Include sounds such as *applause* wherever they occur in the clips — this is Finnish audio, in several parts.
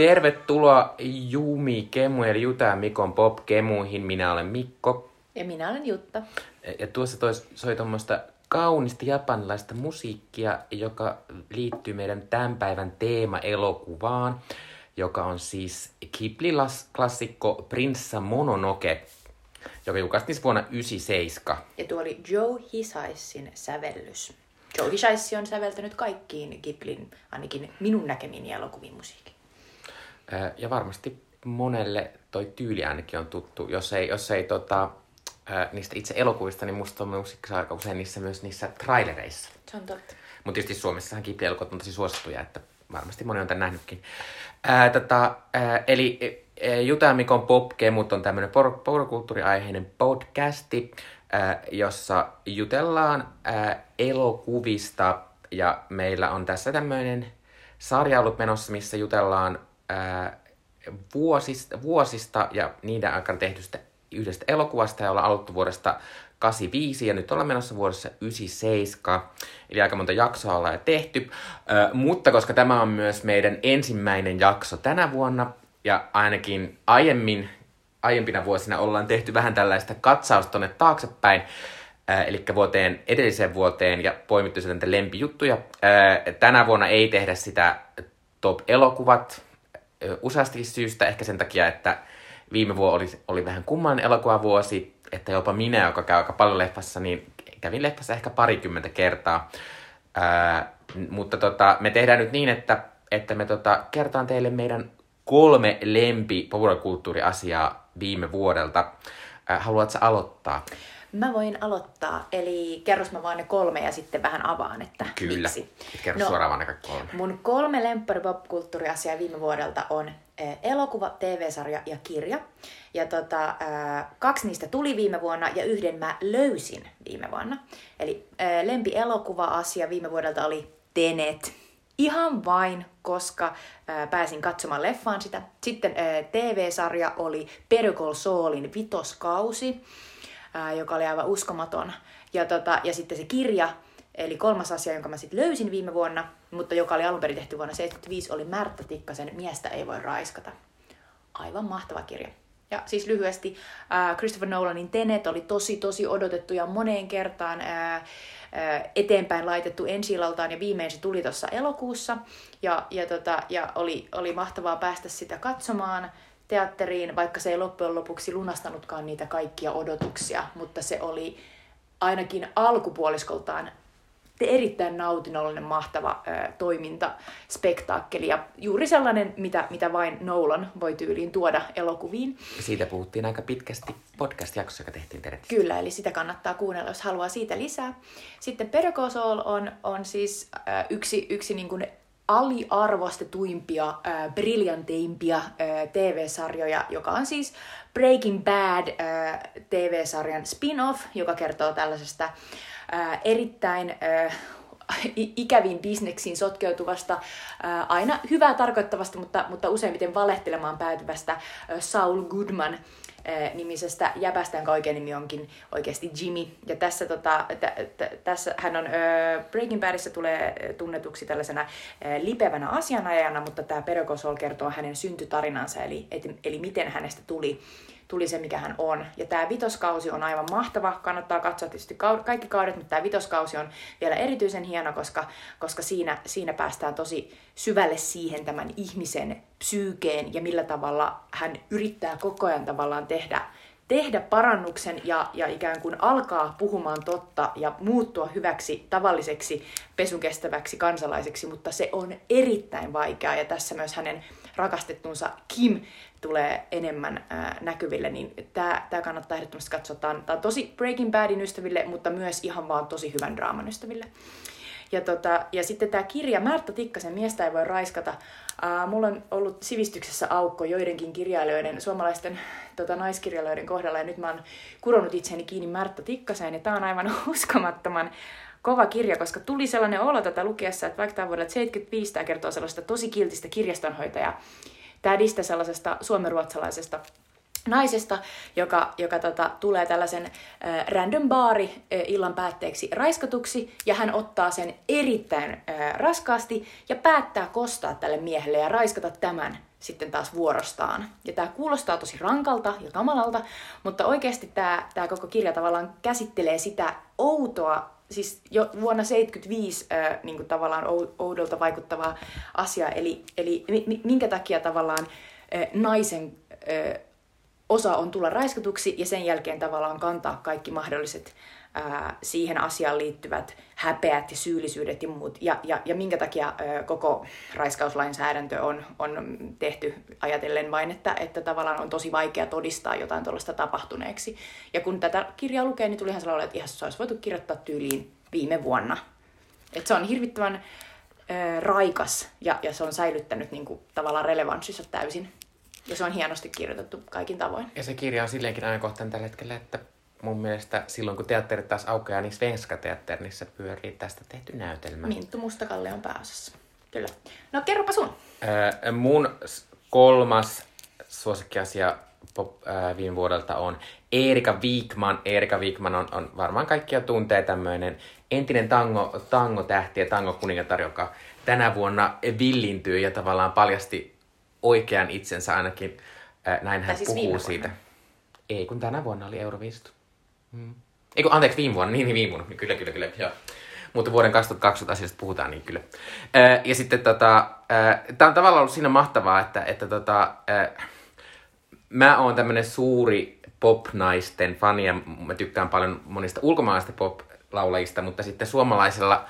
Tervetuloa Jumi Kemu eli Juta ja Mikon Pop Kemuihin. Minä olen Mikko. Ja minä olen Jutta. Ja tuossa tois, soi tuommoista kaunista japanilaista musiikkia, joka liittyy meidän tämän päivän teema-elokuvaan, joka on siis Ghibli-klassikko Prinssa Mononoke, joka julkaistiin siis vuonna 1997. Ja tuo oli Joe Hisaissin sävellys. Joe Hisaissi on säveltänyt kaikkiin Ghiblin, ainakin minun näkemiin elokuviin musiikin. Ja varmasti monelle toi tyyli ainakin on tuttu. Jos ei, jos ei tota, niistä itse elokuvista, niin musta on musiikki aika usein niissä myös niissä trailereissa. Se on totta. Mutta tietysti Suomessahan Ghibli-elokuvat on tosi suosittuja, että varmasti moni on tämän nähnytkin. Ää, tota, ää, eli Juta Mikon Popkemut on tämmöinen porokulttuuriaiheinen podcasti, ää, jossa jutellaan ää, elokuvista ja meillä on tässä tämmöinen sarja ollut menossa, missä jutellaan vuosista, vuosista ja niiden aikana tehdystä yhdestä elokuvasta ja ollaan aloittu vuodesta 85 ja nyt ollaan menossa vuodessa 97. Eli aika monta jaksoa ollaan jo tehty. Ö, mutta koska tämä on myös meidän ensimmäinen jakso tänä vuonna ja ainakin aiemmin, aiempina vuosina ollaan tehty vähän tällaista katsausta tonne taaksepäin, eli vuoteen, edelliseen vuoteen ja poimittu sieltä lempijuttuja. Tänä vuonna ei tehdä sitä top-elokuvat useastikin syystä, ehkä sen takia, että viime vuosi oli, oli vähän kummallinen elokuvavuosi, että jopa minä, joka käy aika paljon leffassa, niin kävin leffassa ehkä parikymmentä kertaa. Ää, mutta tota, me tehdään nyt niin, että, että me tota, kertaan teille meidän kolme lempi populaarikulttuuriasiaa viime vuodelta. Ää, haluatko aloittaa? Mä voin aloittaa, eli kerros mä vaan ne kolme ja sitten vähän avaan, että Kyllä. miksi. Kerro no, suoraan vaan ne kaikki kolme. Mun kolme lemppari popkulttuuriasiaa viime vuodelta on elokuva, TV-sarja ja kirja. Ja tota, kaksi niistä tuli viime vuonna ja yhden mä löysin viime vuonna. Eli lempi elokuva-asia viime vuodelta oli Tenet. Ihan vain, koska pääsin katsomaan leffaan sitä. Sitten TV-sarja oli Better Call Saulin vitoskausi, joka oli aivan uskomaton. Ja, tota, ja sitten se kirja, Eli kolmas asia, jonka mä sitten löysin viime vuonna, mutta joka oli alun perin tehty vuonna 1975, oli Märtä Tikkasen Miestä ei voi raiskata. Aivan mahtava kirja. Ja siis lyhyesti, äh, Christopher Nolanin Tenet oli tosi, tosi odotettu ja moneen kertaan äh, eteenpäin laitettu ensi ja viimein se tuli tuossa elokuussa. Ja, ja, tota, ja oli, oli mahtavaa päästä sitä katsomaan teatteriin, vaikka se ei loppujen lopuksi lunastanutkaan niitä kaikkia odotuksia, mutta se oli ainakin alkupuoliskoltaan erittäin nautinnollinen, mahtava ö, toiminta, spektaakkeli ja juuri sellainen, mitä, mitä vain Nolan voi tyyliin tuoda elokuviin. Siitä puhuttiin aika pitkästi podcast-jaksossa, joka tehtiin teille. Kyllä, eli sitä kannattaa kuunnella, jos haluaa siitä lisää. Sitten Perkosol on, on siis ö, yksi, yksi niin kuin aliarvostetuimpia, äh, briljanteimpia äh, TV-sarjoja, joka on siis Breaking Bad äh, TV-sarjan spin-off, joka kertoo tällaisesta äh, erittäin äh, ikäviin bisneksiin sotkeutuvasta, aina hyvää tarkoittavasta, mutta, mutta useimmiten valehtelemaan päätyvästä Saul Goodman nimisestä jäbästä, jonka oikein nimi onkin oikeasti Jimmy. Ja tässä, tota, t- t- tässä hän on äh, Breaking Badissa tulee tunnetuksi tällaisena äh, lipevänä asianajana, mutta tämä Perokosol kertoo hänen syntytarinansa, eli, et, eli miten hänestä tuli tuli se, mikä hän on. Ja tämä vitoskausi on aivan mahtava. Kannattaa katsoa tietysti kaikki kaudet, mutta tämä vitoskausi on vielä erityisen hieno, koska, koska siinä, siinä päästään tosi syvälle siihen tämän ihmisen psyykeen ja millä tavalla hän yrittää koko ajan tavallaan tehdä tehdä parannuksen ja, ja ikään kuin alkaa puhumaan totta ja muuttua hyväksi tavalliseksi pesukestäväksi kansalaiseksi, mutta se on erittäin vaikeaa ja tässä myös hänen rakastettunsa Kim tulee enemmän ää, näkyville, niin tämä kannattaa ehdottomasti katsoa. Tämä on, on tosi Breaking Badin ystäville, mutta myös ihan vaan tosi hyvän draaman ystäville. Ja, tota, ja sitten tämä kirja Märtä Tikkasen Miestä ei voi raiskata. Ää, mulla on ollut sivistyksessä aukko joidenkin kirjailijoiden, suomalaisten tota, naiskirjailijoiden kohdalla, ja nyt mä oon kuronut itseni kiinni Märtä Tikkaseen, ja tämä on aivan *laughs* uskomattoman kova kirja, koska tuli sellainen olo tätä lukiessa, että vaikka tämä vuodelta 75 tämä kertoo sellaista tosi kiltistä kirjastonhoitajaa, tädistä sellaisesta suomenruotsalaisesta naisesta, joka, joka tota, tulee tällaisen äh, random baari äh, illan päätteeksi raiskatuksi, ja hän ottaa sen erittäin äh, raskaasti ja päättää kostaa tälle miehelle ja raiskata tämän sitten taas vuorostaan. Ja tämä kuulostaa tosi rankalta ja kamalalta, mutta oikeasti tämä, tämä koko kirja tavallaan käsittelee sitä outoa, siis jo vuonna 1975 äh, niin kuin tavallaan oudolta vaikuttavaa asiaa, eli, eli minkä takia tavallaan äh, naisen äh, osa on tulla raiskatuksi ja sen jälkeen tavallaan kantaa kaikki mahdolliset siihen asiaan liittyvät häpeät ja syyllisyydet ja muut. Ja, ja, ja minkä takia koko raiskauslainsäädäntö on, on tehty ajatellen vain, että, että tavallaan on tosi vaikea todistaa jotain tuollaista tapahtuneeksi. Ja kun tätä kirjaa lukee, niin tuli ihan sellainen, että ihan se olisi voitu kirjoittaa tyyliin viime vuonna. Et se on hirvittävän ää, raikas ja, ja se on säilyttänyt niin kuin, tavallaan relevanssissa täysin. Ja se on hienosti kirjoitettu kaikin tavoin. Ja se kirja on silleenkin ajankohtainen tällä hetkellä, että mun mielestä silloin kun teatterit taas aukeaa, niin Svenska teatterissa pyörii tästä tehty näytelmä. Minttu Mustakalle on pääosassa. Kyllä. No kerropa sun. Äh, mun kolmas suosikkiasia pop, äh, viime vuodelta on Erika Wigman. Erika Wigman on, on varmaan kaikkia tuntee tämmöinen entinen tango, tango-tähti ja tango-kuningatar, joka tänä vuonna villintyy ja tavallaan paljasti oikean itsensä ainakin. Äh, näin hän siis puhuu siitä. Ei, kun tänä vuonna oli Euroviisut. Mm. Ei kun, anteeksi, viime vuonna. Niin, niin viime vuonna. Niin, kyllä, kyllä, kyllä. Joo. Mutta vuoden 2020 asiasta puhutaan, niin kyllä. Ja sitten tota, tämä on tavallaan ollut siinä mahtavaa, että, että tota, mä oon tämmönen suuri pop-naisten fani ja mä tykkään paljon monista ulkomaalaisista pop-laulajista, mutta sitten suomalaisella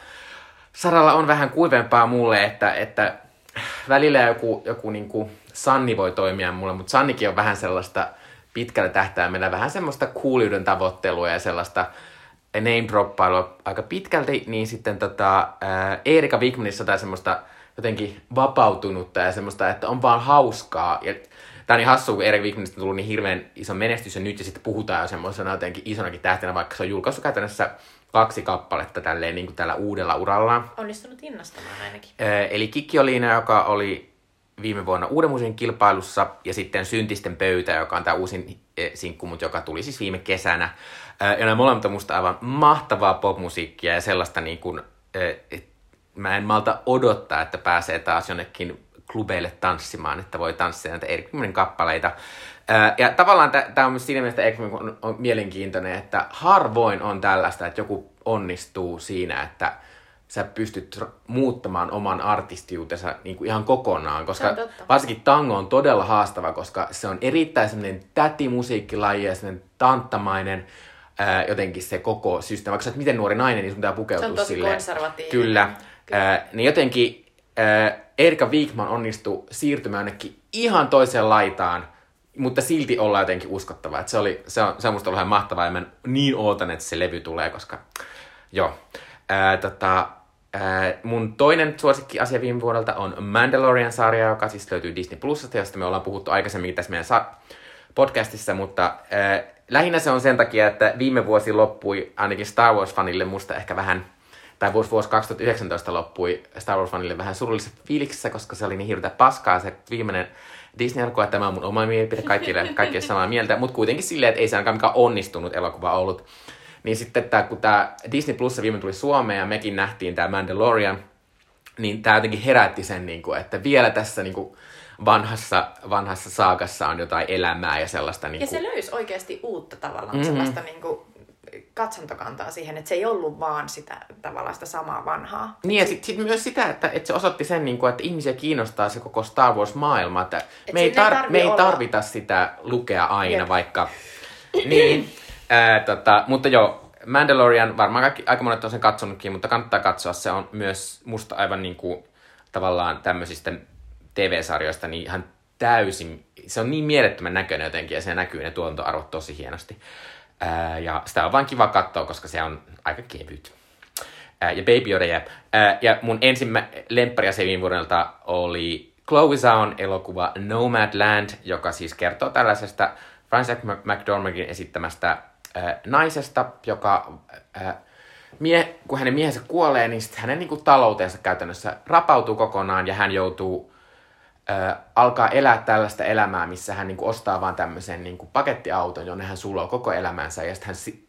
saralla on vähän kuivempaa mulle, että, että välillä joku, joku niin kuin Sanni voi toimia mulle, mutta Sannikin on vähän sellaista pitkällä tähtäimellä, vähän semmoista kuuliuden tavoittelua ja sellaista name droppailua aika pitkälti, niin sitten tota, ää, Erika Wigmanissa tai semmoista jotenkin vapautunutta ja semmoista, että on vaan hauskaa. Ja Tämä on niin hassu, kun Erik Wigmanista on tullut niin hirveän iso menestys ja nyt ja sitten puhutaan jo semmoisena jotenkin isonakin tähtenä, vaikka se on julkaissut käytännössä kaksi kappaletta tälleen niin kuin tällä uudella uralla. Onnistunut innostamaan ainakin. Eli Kikki Olina, joka oli viime vuonna Uuden musiikin kilpailussa, ja sitten Syntisten pöytä, joka on tämä uusin e, sinkku, mutta joka tuli siis viime kesänä. Ja nämä molemmat on musta aivan mahtavaa popmusiikkia ja sellaista niin kuin, että mä en malta odottaa, että pääsee taas jonnekin klubeille tanssimaan, että voi tanssia näitä eri kappaleita. Ja tavallaan tämä on siinä mielessä Ekman on, on mielenkiintoinen, että harvoin on tällaista, että joku onnistuu siinä, että sä pystyt muuttamaan oman artistiutensa niin kuin ihan kokonaan, koska varsinkin tango on todella haastava, koska se on erittäin semmoinen tätimusiikkilaji ja semmoinen tanttamainen, ää, jotenkin se koko systeemi. Vaikka sä oot miten nuori nainen, niin sun pitää pukeutua sille. Se on tosi silleen. konservatiivinen. Kyllä. Kyllä. Ää, niin jotenkin ää, Erika Wigman onnistui siirtymään jonnekin ihan toiseen laitaan, mutta silti olla jotenkin uskottava. se, oli, se, on, se on musta ollut ihan mahtavaa ja mä niin ootan, että se levy tulee, koska joo. Ää, tota, ää, mun toinen suosikki asia viime vuodelta on Mandalorian-sarja, joka siis löytyy Disney Plusasta, josta me ollaan puhuttu aikaisemmin tässä meidän sa- podcastissa, mutta ää, lähinnä se on sen takia, että viime vuosi loppui ainakin Star Wars-fanille musta ehkä vähän – tai vuosi, vuosi 2019 loppui Star Wars-fanille vähän surullisessa fiiliksessä, koska se oli niin hirveä paskaa se viimeinen Disney-elokuva, että tämä on mun oma mielipide, kaikille, kaikille samaa mieltä, mutta kuitenkin silleen, että ei se ainakaan mikään onnistunut elokuva ollut. Niin sitten tää, kun tämä Disney Plus viime tuli Suomeen ja mekin nähtiin tämä Mandalorian, niin tämä jotenkin herätti sen, niin kuin, että vielä tässä niin kuin, vanhassa, vanhassa saakassa on jotain elämää ja sellaista... Niin kuin... Ja se löysi oikeasti uutta tavallaan, mm-hmm. sellaista niin kuin, katsontokantaa siihen, että se ei ollut vaan sitä tavallaan sitä samaa vanhaa. Niin ja sitten sit myös sitä, että, että se osoitti sen, niin kuin, että ihmisiä kiinnostaa se koko Star Wars-maailma, että Et me, ei tar- ei me ei tarvita sitä lukea aina, Jep. vaikka... niin, *clears throat* ää, tota, mutta joo, Mandalorian, varmaan kaikki, aika monet on sen katsonutkin, mutta kannattaa katsoa. Se on myös musta aivan niin kuin, tavallaan tämmöisistä TV-sarjoista niin ihan täysin, se on niin mielettömän näköinen jotenkin ja se näkyy ne tuontoarvot tosi hienosti. Ää, ja sitä on vaan kiva katsoa, koska se on aika kevyt. Ää, ja Baby Yoda. Ää, ja mun ensimmä se viime vuodelta oli Chloe Zhaon elokuva Nomadland, joka siis kertoo tällaisesta Frances McDormandin esittämästä ää, naisesta, joka ää, mie, kun hänen miehensä kuolee, niin sitten hänen niin kuin, taloutensa käytännössä rapautuu kokonaan ja hän joutuu ö, alkaa elää tällaista elämää, missä hän niin kuin, ostaa vaan tämmöisen niin kuin, pakettiauton, jonne hän suloo koko elämänsä ja sitten hän si-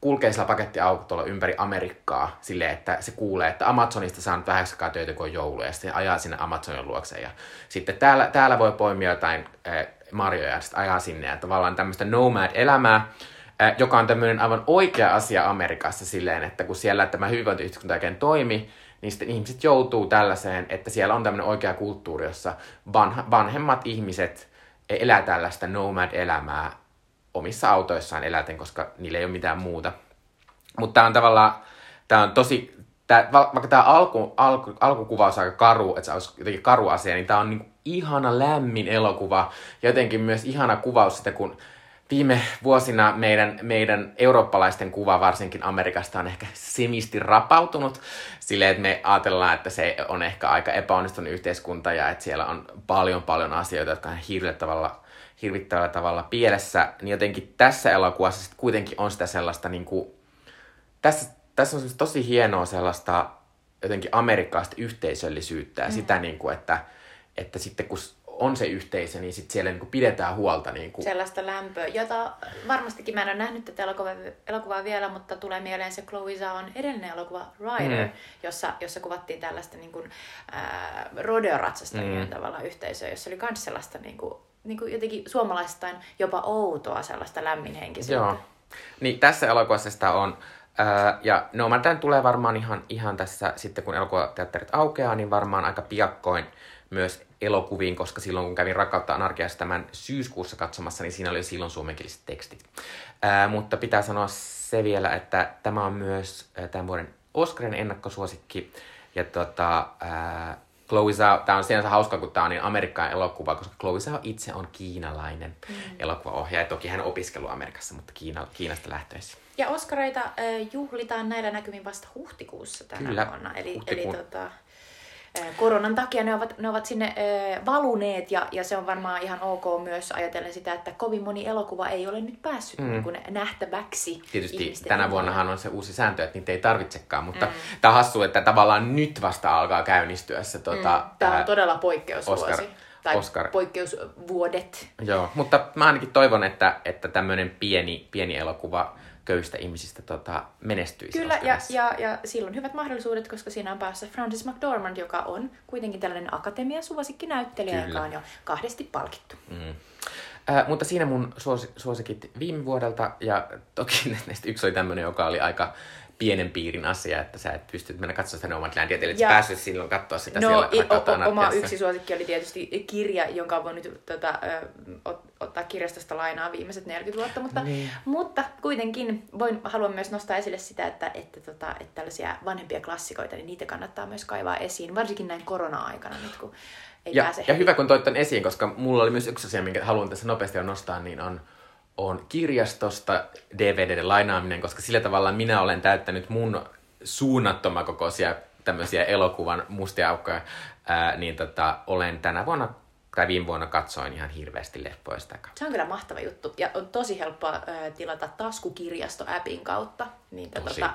kulkee sillä pakettiautolla ympäri Amerikkaa silleen, että se kuulee, että Amazonista saa nyt vähän aikaa töitä kuin joulu, ja sitten ajaa sinne Amazonin luokse. Ja sitten täällä, täällä voi poimia jotain äh, marjoja ja sitten ajaa sinne. Ja tavallaan tämmöistä nomad-elämää, äh, joka on tämmöinen aivan oikea asia Amerikassa silleen, että kun siellä tämä hyvinvointiyhteiskunta oikein toimi, niin sitten ihmiset joutuu tällaiseen, että siellä on tämmöinen oikea kulttuuri, jossa vanha, vanhemmat ihmiset elää tällaista nomad-elämää omissa autoissaan eläten, koska niillä ei ole mitään muuta. Mutta tämä on tavallaan, tämä on tosi, tää, vaikka tämä alku, alku, alkukuvaus on aika karu, että se olisi jotenkin karu asia, niin tämä on niin ihana lämmin elokuva. Ja jotenkin myös ihana kuvaus sitä, kun viime vuosina meidän, meidän eurooppalaisten kuva, varsinkin Amerikasta, on ehkä semisti rapautunut silleen, että me ajatellaan, että se on ehkä aika epäonnistunut yhteiskunta ja että siellä on paljon paljon asioita, jotka on hirveällä tavalla hirvittävällä tavalla pielessä, niin jotenkin tässä elokuvassa sit kuitenkin on sitä sellaista niin kuin, tässä, tässä on tosi hienoa sellaista jotenkin amerikkalaista yhteisöllisyyttä ja mm. sitä, niin kuin, että, että sitten kun on se yhteisö, niin sitten siellä niin kuin pidetään huolta. Niin kuin... Sellaista lämpöä, jota varmastikin mä en ole nähnyt tätä elokuvaa, elokuvaa vielä, mutta tulee mieleen se Chloe Zhaon edellinen elokuva Rider, mm. jossa, jossa kuvattiin tällaista niin kuin, äh, rodeo-ratsastajien mm. tavalla yhteisöä, jossa oli myös sellaista niin kuin, niin kuin jotenkin suomalaistain jopa outoa sellaista lämminhenkisyyttä. Joo. Niin tässä elokuvassa sitä on. Ja no tämän tulee varmaan ihan, ihan tässä sitten, kun elokuvateatterit aukeaa, niin varmaan aika piakkoin myös elokuviin, koska silloin kun kävin Rakkautta anarkiassa tämän syyskuussa katsomassa, niin siinä oli silloin suomenkieliset tekstit. Ää, mutta pitää sanoa se vielä, että tämä on myös tämän vuoden Oscarin ennakkosuosikki. Ja tota, ää, Chloe Zhao, tämä on sinänsä hauska, kun tämä on niin amerikkalainen elokuva, koska Chloe Zhao itse on kiinalainen mm. elokuvaohjaaja. Toki hän on opiskellut Amerikassa, mutta Kiina, Kiinasta lähtöisin. Ja Oscareita äh, juhlitaan näillä näkymin vasta huhtikuussa tänä Kyllä, vuonna. Eli, huhtikuun. eli tota, koronan takia ne ovat, ne ovat sinne valuneet ja, ja se on varmaan ihan ok myös ajatellen sitä, että kovin moni elokuva ei ole nyt päässyt mm. niin kuin nähtäväksi. Tietysti tänä vuonnahan on se uusi sääntö, että niitä ei tarvitsekaan, mutta mm. tämä hassu, että tavallaan nyt vasta alkaa käynnistyä se tota, mm. Tämä on todella poikkeusvuosi. Oscar, tai Oscar. poikkeusvuodet. Joo, mutta mä ainakin toivon, että, että tämmöinen pieni, pieni elokuva köyhistä ihmisistä tota, menestyisi. Kyllä, ja, ja, ja silloin hyvät mahdollisuudet, koska siinä on päässä Francis McDormand, joka on kuitenkin tällainen akatemiasuosikkинäyttelijä, Kyllä. joka on jo kahdesti palkittu. Mm. Äh, mutta siinä mun suos, suosikit viime vuodelta, ja toki *laughs* näistä yksi oli tämmöinen, joka oli aika pienen piirin asia, että sä et pysty mennä katsomaan sitä Nomadlandia, eli et päässyt silloin katsoa sitä no, siellä i, o, oma yksi suosikki oli tietysti kirja, jonka on voinut tota, ö, ottaa kirjastosta lainaa viimeiset 40 vuotta, mutta, niin. mutta kuitenkin voin, haluan myös nostaa esille sitä, että, että, tota, että tällaisia vanhempia klassikoita, niin niitä kannattaa myös kaivaa esiin, varsinkin näin korona-aikana nyt, kun ei ja, pääse Ja hyvä, kun toit tämän esiin, koska mulla oli myös yksi asia, minkä haluan tässä nopeasti nostaa, niin on on kirjastosta DVDn lainaaminen, koska sillä tavalla minä olen täyttänyt mun suunnattoman kokoisia tämmöisiä elokuvan mustia aukkoja, ää, niin tota, olen tänä vuonna tai viime vuonna katsoin ihan hirveästi leffoja sitä Se on kyllä mahtava juttu. Ja on tosi helppoa ää, tilata taskukirjasto-appin kautta. Niin, tosi tota,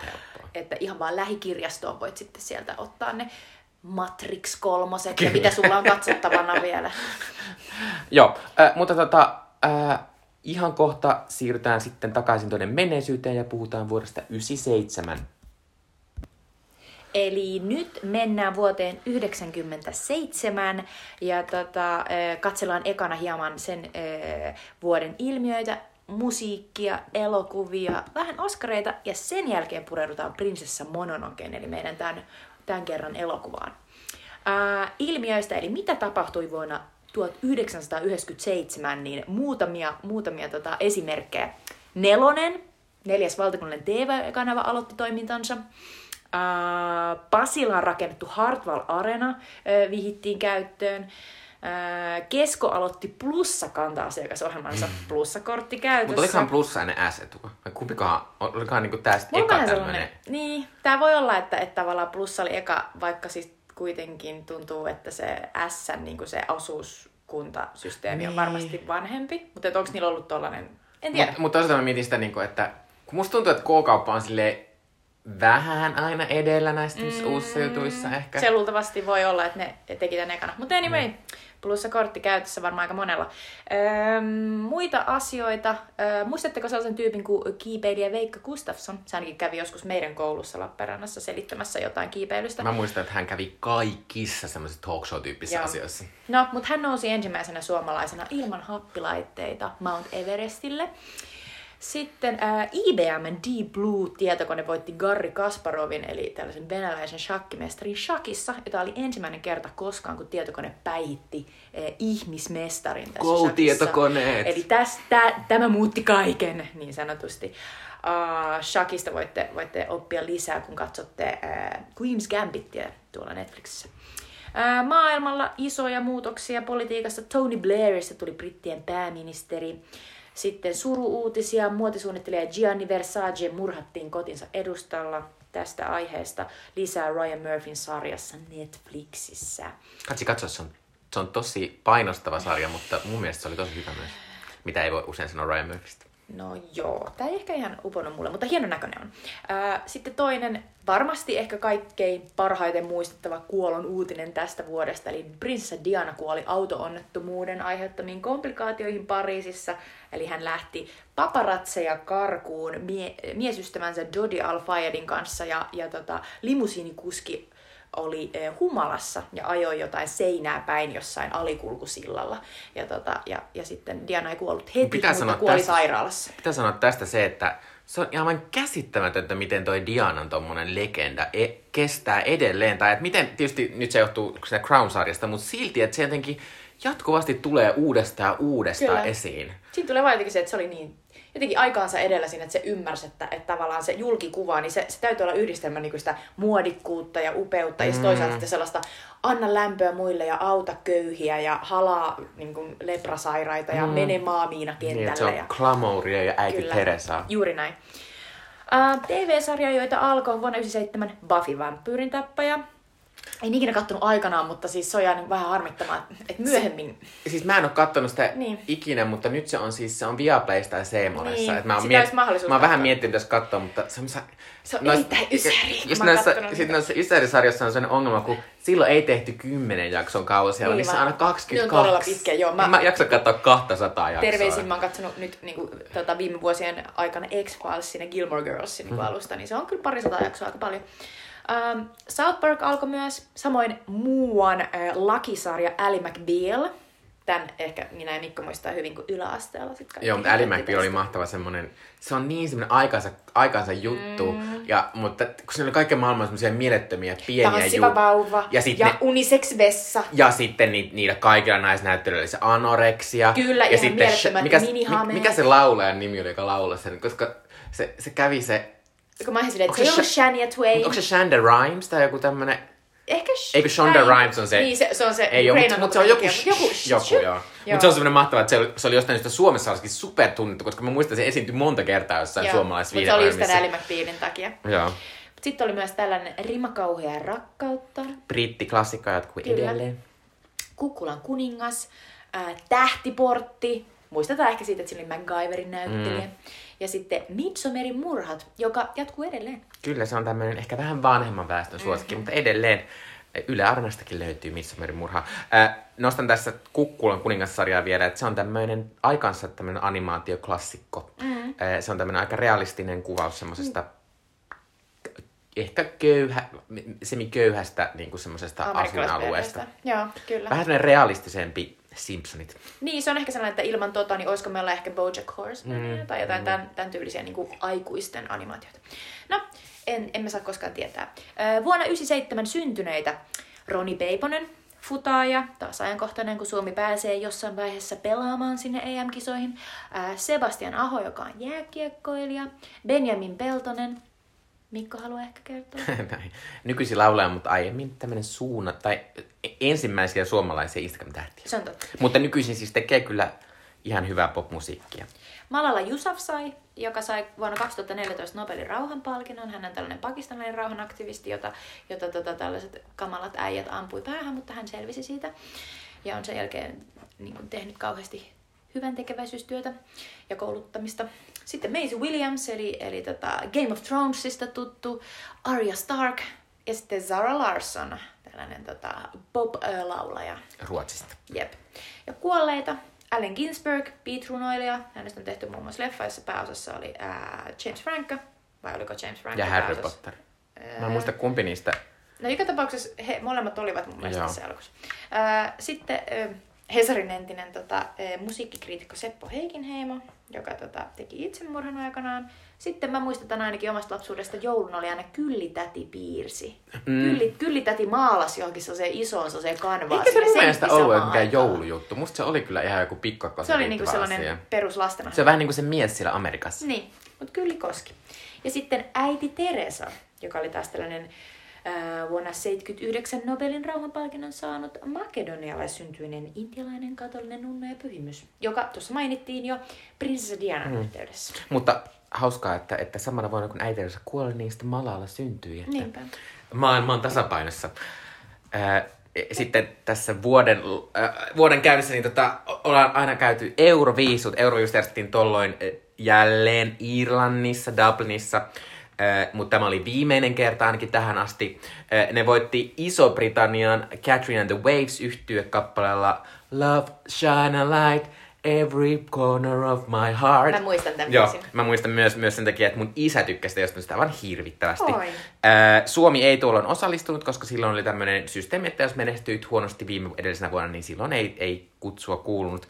Että ihan vaan lähikirjastoon voit sitten sieltä ottaa ne Matrix kolmoset ja mitä sulla on katsottavana vielä. *laughs* Joo, äh, mutta tota, äh, ihan kohta siirrytään sitten takaisin tuonne menneisyyteen ja puhutaan vuodesta 97. Eli nyt mennään vuoteen 97 ja tota, katsellaan ekana hieman sen vuoden ilmiöitä, musiikkia, elokuvia, vähän oskareita ja sen jälkeen pureudutaan Prinsessa Mononokeen, eli meidän tämän, tämän kerran elokuvaan. Ää, ilmiöistä, eli mitä tapahtui vuonna 1997, niin muutamia, muutamia tota, esimerkkejä. Nelonen, neljäs valtakunnallinen TV-kanava aloitti toimintansa. Pasilaan rakennettu Hartwall Arena vihittiin käyttöön. Kesko aloitti plussa-kanta-asiakasohjelmansa mm. plussakortti käytössä. Mutta olikohan plussa ennen S-etua? Kumpikaan, olikohan niinku tästä eka tämmöinen? Niin, tää voi olla, että, että tavallaan plussa oli eka, vaikka siis kuitenkin tuntuu, että se S, niin kuin se osuuskuntasysteemi niin. on varmasti vanhempi. Mutta onko niillä ollut tollainen, en tiedä. Mutta mut toisaalta mä mietin sitä, niin kuin, että kun musta tuntuu, että K-kauppa on sille vähän aina edellä näissä mm, uusissa jutuissa ehkä. Se luultavasti voi olla, että ne teki tämän ekana. Mutta anyway, mm. Plussa kortti käytössä varmaan aika monella. Öö, muita asioita. Öö, muistatteko sellaisen tyypin kuin kiipeilijä Veikka Gustafsson? Se ainakin kävi joskus meidän koulussa Lappeenrannassa selittämässä jotain kiipeilystä. Mä muistan, että hän kävi kaikissa semmoisissa talk show-tyyppisissä Joo. asioissa. No, mutta hän nousi ensimmäisenä suomalaisena ilman happilaitteita Mount Everestille. Sitten äh, IBM Deep Blue-tietokone voitti Garri Kasparovin, eli tällaisen venäläisen shakkimestarin shakissa, jota oli ensimmäinen kerta koskaan, kun tietokone päihitti äh, ihmismestarin tässä Go, shakissa. tietokoneet! Eli tästä, tämä muutti kaiken, niin sanotusti. Uh, Shakista voitte, voitte oppia lisää, kun katsotte uh, Queen's Gambitia tuolla Netflixissä. Uh, maailmalla isoja muutoksia politiikassa. Tony Blairista tuli brittien pääministeri. Sitten suru-uutisia. Muotisuunnittelija Gianni Versace murhattiin kotinsa edustalla tästä aiheesta. Lisää Ryan Murphyn sarjassa Netflixissä. Katsi katso, se on, se on tosi painostava sarja, mutta mun mielestä se oli tosi hyvä myös. Mitä ei voi usein sanoa Ryan Murphystä. No joo, tämä ei ehkä ihan uponnut mulle, mutta hieno näköinen on. Ää, sitten toinen, varmasti ehkä kaikkein parhaiten muistettava kuolon uutinen tästä vuodesta, eli prinsessa Diana kuoli auto-onnettomuuden aiheuttamiin komplikaatioihin Pariisissa. Eli hän lähti paparatseja karkuun mie- miesystävänsä Jodi Al-Fayedin kanssa ja, ja tota, limusiinikuski oli humalassa ja ajoi jotain seinää päin jossain alikulkusillalla. Ja, tota, ja, ja sitten Diana ei kuollut heti, Pitää mutta sanoa kuoli tässä- sairaalassa. Pitää sanoa tästä se, että se on aivan käsittämätöntä, miten toi Dianan tommonen legenda e- kestää edelleen. Tai että miten, tietysti nyt se johtuu sitä Crown-sarjasta, mutta silti, että se jotenkin jatkuvasti tulee uudestaan ja uudestaan Kyllä. esiin. Siinä tulee jotenkin se, että se oli niin jotenkin aikaansa edellä siinä, että se ymmärsi, että, että tavallaan se julkikuva, niin se, se täytyy olla yhdistelmä niin sitä muodikkuutta ja upeutta, mm. ja toisaalta sitten sellaista anna lämpöä muille ja auta köyhiä ja halaa niin kuin leprasairaita ja mm. mene maamiina Niin, kentälle. että se on ja... Clamouria ja äiti Teresaa. Juuri näin. Uh, TV-sarja, joita alkoi vuonna 1997, Buffy Vampyyrin tappaja. En ikinä kattonut aikanaan, mutta siis se on jäänyt vähän harmittamaan, että myöhemmin... Siis mä en oo kattonut sitä Niin. ikinä, mutta nyt se on siis se on Viaplaysta ja Seemolessa. Niin, Et mä oon, mahdollisuus mä oon vähän katsoa. miettinyt tässä katsoa, mutta se on, se, Se on erittäin ysäri. Just näissä, kattonut sit Ysäri-sarjoissa on sellainen ongelma, kun silloin ei tehty kymmenen jakson kausia, vaan Niin niissä on aina 22. Ne on todella pitkä, joo. Mä- Mä, mä jaksan katsoa 200 jaksoa. Terveisin mä oon katsonut nyt niin kuin, tota, viime vuosien aikana X-Filesin ja Gilmore Girlsin niin Mhm. alusta, niin se on kyllä pari sataa jaksoa aika paljon. Um, South Park alkoi myös, samoin muuan äh, lakisarja Ally McBeal. Tän ehkä minä ja Mikko muistaa hyvin, kun yläasteella sit Joo, mutta Ally McBeal oli mahtava semmonen, se on niin semmonen aikansa, aikansa juttu, mm. ja, mutta kun siinä oli kaiken maailman semmoisia mielettömiä pieniä Tanssiva juttuja. vauva Ja sitten ja unisex-vessa. Ja sitten ni, niillä kaikilla naisnäyttelijöillä se anoreksia. Kyllä, ja ihan sitten mikä, mikä se laulajan nimi oli, joka laulaa sen? Koska se, se kävi se... Kun mä olin silleen, että se ei ollut Shania Twain. Onko se Shonda Rhimes tai joku tämmönen... Ehkä sh- Eikö Shonda. Rhimes on se... Niin, se, se on se Ei ole, mutta, mutta se on joku... sh- joku, sh- joo. joo. Mutta se on semmoinen mahtava, että se oli, se oli jostain syystä Suomessa olisikin super tunnettu, koska mä muistan, että se esiintyi monta kertaa jossain suomalaisessa Mutta se oli just tämän videoohjelmissa. Ally McBealin takia. Joo. Sitten oli myös tällainen rimakauhea rakkautta, Brittiklassikko jatkuu edelleen. Kukkulan kuningas, ää, Tähtiportti, muistetaan ehkä siitä, että siinä oli MacGyverin näyttelijä. Mm. Ja sitten Midsommerin murhat, joka jatkuu edelleen. Kyllä se on tämmöinen ehkä vähän vanhemman väestön suosikki, mm-hmm. mutta edelleen Yle Arnastakin löytyy Midsommerin murha. Äh, nostan tässä Kukkulan kuningassarjaa vielä, että se on tämmöinen aikansa tämmöinen animaatioklassikko. Mm. Äh, se on tämmöinen aika realistinen kuvaus semmoisesta mm. ehkä köyhä, semiköyhästä niin kuin semmoisesta asuinalueesta. Joo, kyllä. Vähän tämmöinen realistisempi Simpsonit. Niin, se on ehkä sellainen, että ilman tota, niin olisiko meillä ehkä Bojack Horseman mm. tai jotain tämän, tämän tyylisiä niin kuin aikuisten animaatioita. No, en, emme saa koskaan tietää. Vuonna 97 syntyneitä Roni Peiponen, futaaja, taas ajankohtainen, kun Suomi pääsee jossain vaiheessa pelaamaan sinne EM-kisoihin. Sebastian Aho, joka on jääkiekkoilija. Benjamin Peltonen. Mikko haluaa ehkä kertoa. *laughs* Nykyisin laulaja, mutta aiemmin tämmöinen suunna, tai ensimmäisiä suomalaisia Instagram-tähtiä. Se on totta. Mutta nykyisin siis tekee kyllä ihan hyvää popmusiikkia. Malala Yousafzai, joka sai vuonna 2014 Nobelin rauhanpalkinnon. Hän on tällainen pakistanilainen rauhanaktivisti, jota, jota tota, tällaiset kamalat äijät ampui päähän, mutta hän selvisi siitä. Ja on sen jälkeen niin kuin, tehnyt kauheasti hyvän tekeväisyystyötä ja kouluttamista. Sitten Maisie Williams, eli, eli tota Game of Thronesista tuttu, Arya Stark ja sitten Zara Larson, tällainen tota, pop-laulaja. Ruotsista. Jep. Ja kuolleita. Allen Ginsberg, beat-runoilija. Hänestä on tehty muun muassa leffa, jossa pääosassa oli ää, James Franco. Vai oliko James Franco Ja Harry pääosassa? Potter. Mä en muista kumpi niistä. No joka tapauksessa he molemmat olivat mun mielestä Joo. tässä elokuvassa. Ää, Sitten ää, Hesarin entinen tota, ää, musiikkikriitikko Seppo Heikinheimo, joka tota, teki itsemurhan aikanaan. Sitten mä muistutan ainakin omasta lapsuudesta, joulun oli aina kyllitäti piirsi. Mm. Kylli, kyllitäti maalasi johonkin sellaiseen isoon sellaiseen kanvaaseen. Eikä se mun mielestä ollut mikään joulujuttu. Musta se oli kyllä ihan joku pikkakkoon Se oli niinku sellainen asia. peruslastena. Se on vähän niin kuin se mies siellä Amerikassa. Niin, mutta Kylli Koski. Ja sitten äiti Teresa, joka oli taas tällainen vuonna 79 Nobelin rauhanpalkinnon saanut makedonialaissyntyinen intialainen katolinen nunna ja pyhimys, joka tuossa mainittiin jo prinsessa Dianan mm. yhteydessä. Mutta hauskaa, että, että samana vuonna kun äitinsä kuoli, niin sitten Malala syntyi. Että Niinpä. Maailma on tasapainossa. Ää, sitten tässä vuoden, äh, vuoden käynnissä niin tota, ollaan aina käyty Euroviisut. Euroviisut järjestettiin tolloin äh, jälleen Irlannissa, Dublinissa. Äh, mutta tämä oli viimeinen kerta ainakin tähän asti. Äh, ne voitti Iso-Britannian Catherine and the Waves yhtye kappaleella Love, shine a light every corner of my heart. Mä muistan tämän Joo, biisin. mä muistan myös, myös sen takia, että mun isä tykkäsi tästä sitä aivan hirvittävästi. Oi. Ää, Suomi ei tuolloin osallistunut, koska silloin oli tämmöinen systeemi, että jos menestyit huonosti viime edellisenä vuonna, niin silloin ei, ei kutsua kuulunut.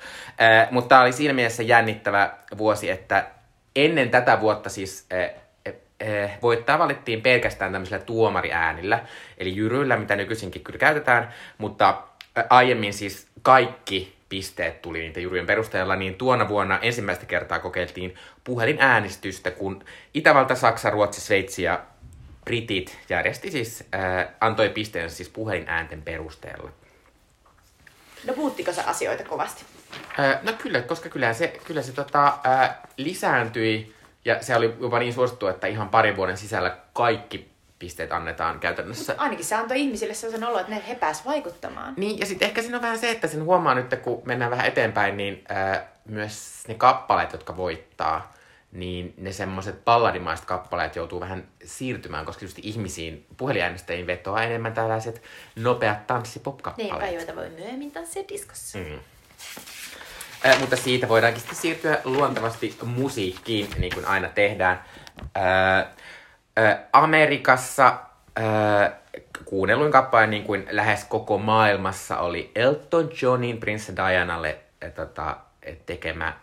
Mutta tämä oli siinä mielessä jännittävä vuosi, että ennen tätä vuotta siis voittaja valittiin pelkästään tämmöisellä tuomariäänillä, eli jyryillä, mitä nykyisinkin kyllä käytetään, mutta aiemmin siis kaikki pisteet tuli niitä juryjen perusteella, niin tuona vuonna ensimmäistä kertaa kokeiltiin puhelinäänestystä, kun Itävalta, Saksa, Ruotsi, Sveitsi ja Britit järjesti siis, äh, antoi pisteensä siis puhelinäänten perusteella. No puuttiko se asioita kovasti? Äh, no kyllä, koska kyllä se, kyllä se tota, äh, lisääntyi ja se oli jopa niin suosittu, että ihan parin vuoden sisällä kaikki pisteet annetaan käytännössä. Ainakin se antoi ihmisille sellaisen olo, että ne he pääs vaikuttamaan. Niin, ja sitten ehkä siinä on vähän se, että sen huomaa nyt, kun mennään vähän eteenpäin, niin ää, myös ne kappaleet, jotka voittaa, niin ne semmoiset balladimaiset kappaleet joutuu vähän siirtymään, koska just ihmisiin, puhelinäänestäjiin vetoaa enemmän tällaiset nopeat Niinpä, tanssipop-kappaleet. joita voi myöhemmin tanssia diskossa. Mm. Äh, mutta siitä voidaankin sitten siirtyä luontevasti musiikkiin, niin kuin aina tehdään. Äh, äh, Amerikassa äh, kuunnelluin kappale niin kuin lähes koko maailmassa oli Elton Johnin Prince Dianalle äh, tota, tekemä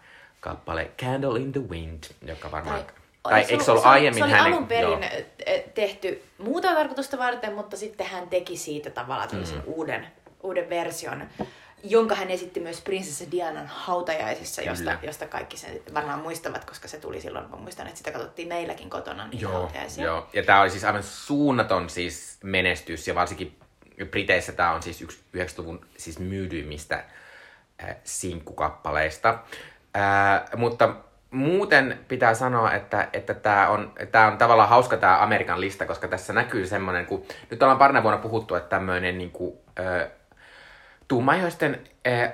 kappale Candle in the Wind, joka varmaan... Tai, se eikö se ollut se oli- aiemmin Se oli hänen... alun perin joo. eh, tehty muuta tarkoitusta varten, mutta sitten hän teki siitä tavallaan mm. uuden, uuden version, jonka hän esitti myös prinsessa Dianan hautajaisissa, josta, Kyllä. josta kaikki sen varmaan muistavat, koska se tuli silloin, mä muistan, että sitä katsottiin meilläkin kotona niitä Joo, hautajaisia. joo. Ja tämä oli siis aivan suunnaton siis menestys, ja varsinkin Briteissä tämä on siis yksi 90-luvun siis myydyimmistä äh, sinkkukappaleista. Äh, mutta muuten pitää sanoa, että että tämä on, tää on tavallaan hauska tämä Amerikan lista, koska tässä näkyy semmoinen, kun nyt ollaan parina vuonna puhuttu, että tämmöinen niin kuin, äh, tummaihoisten äh,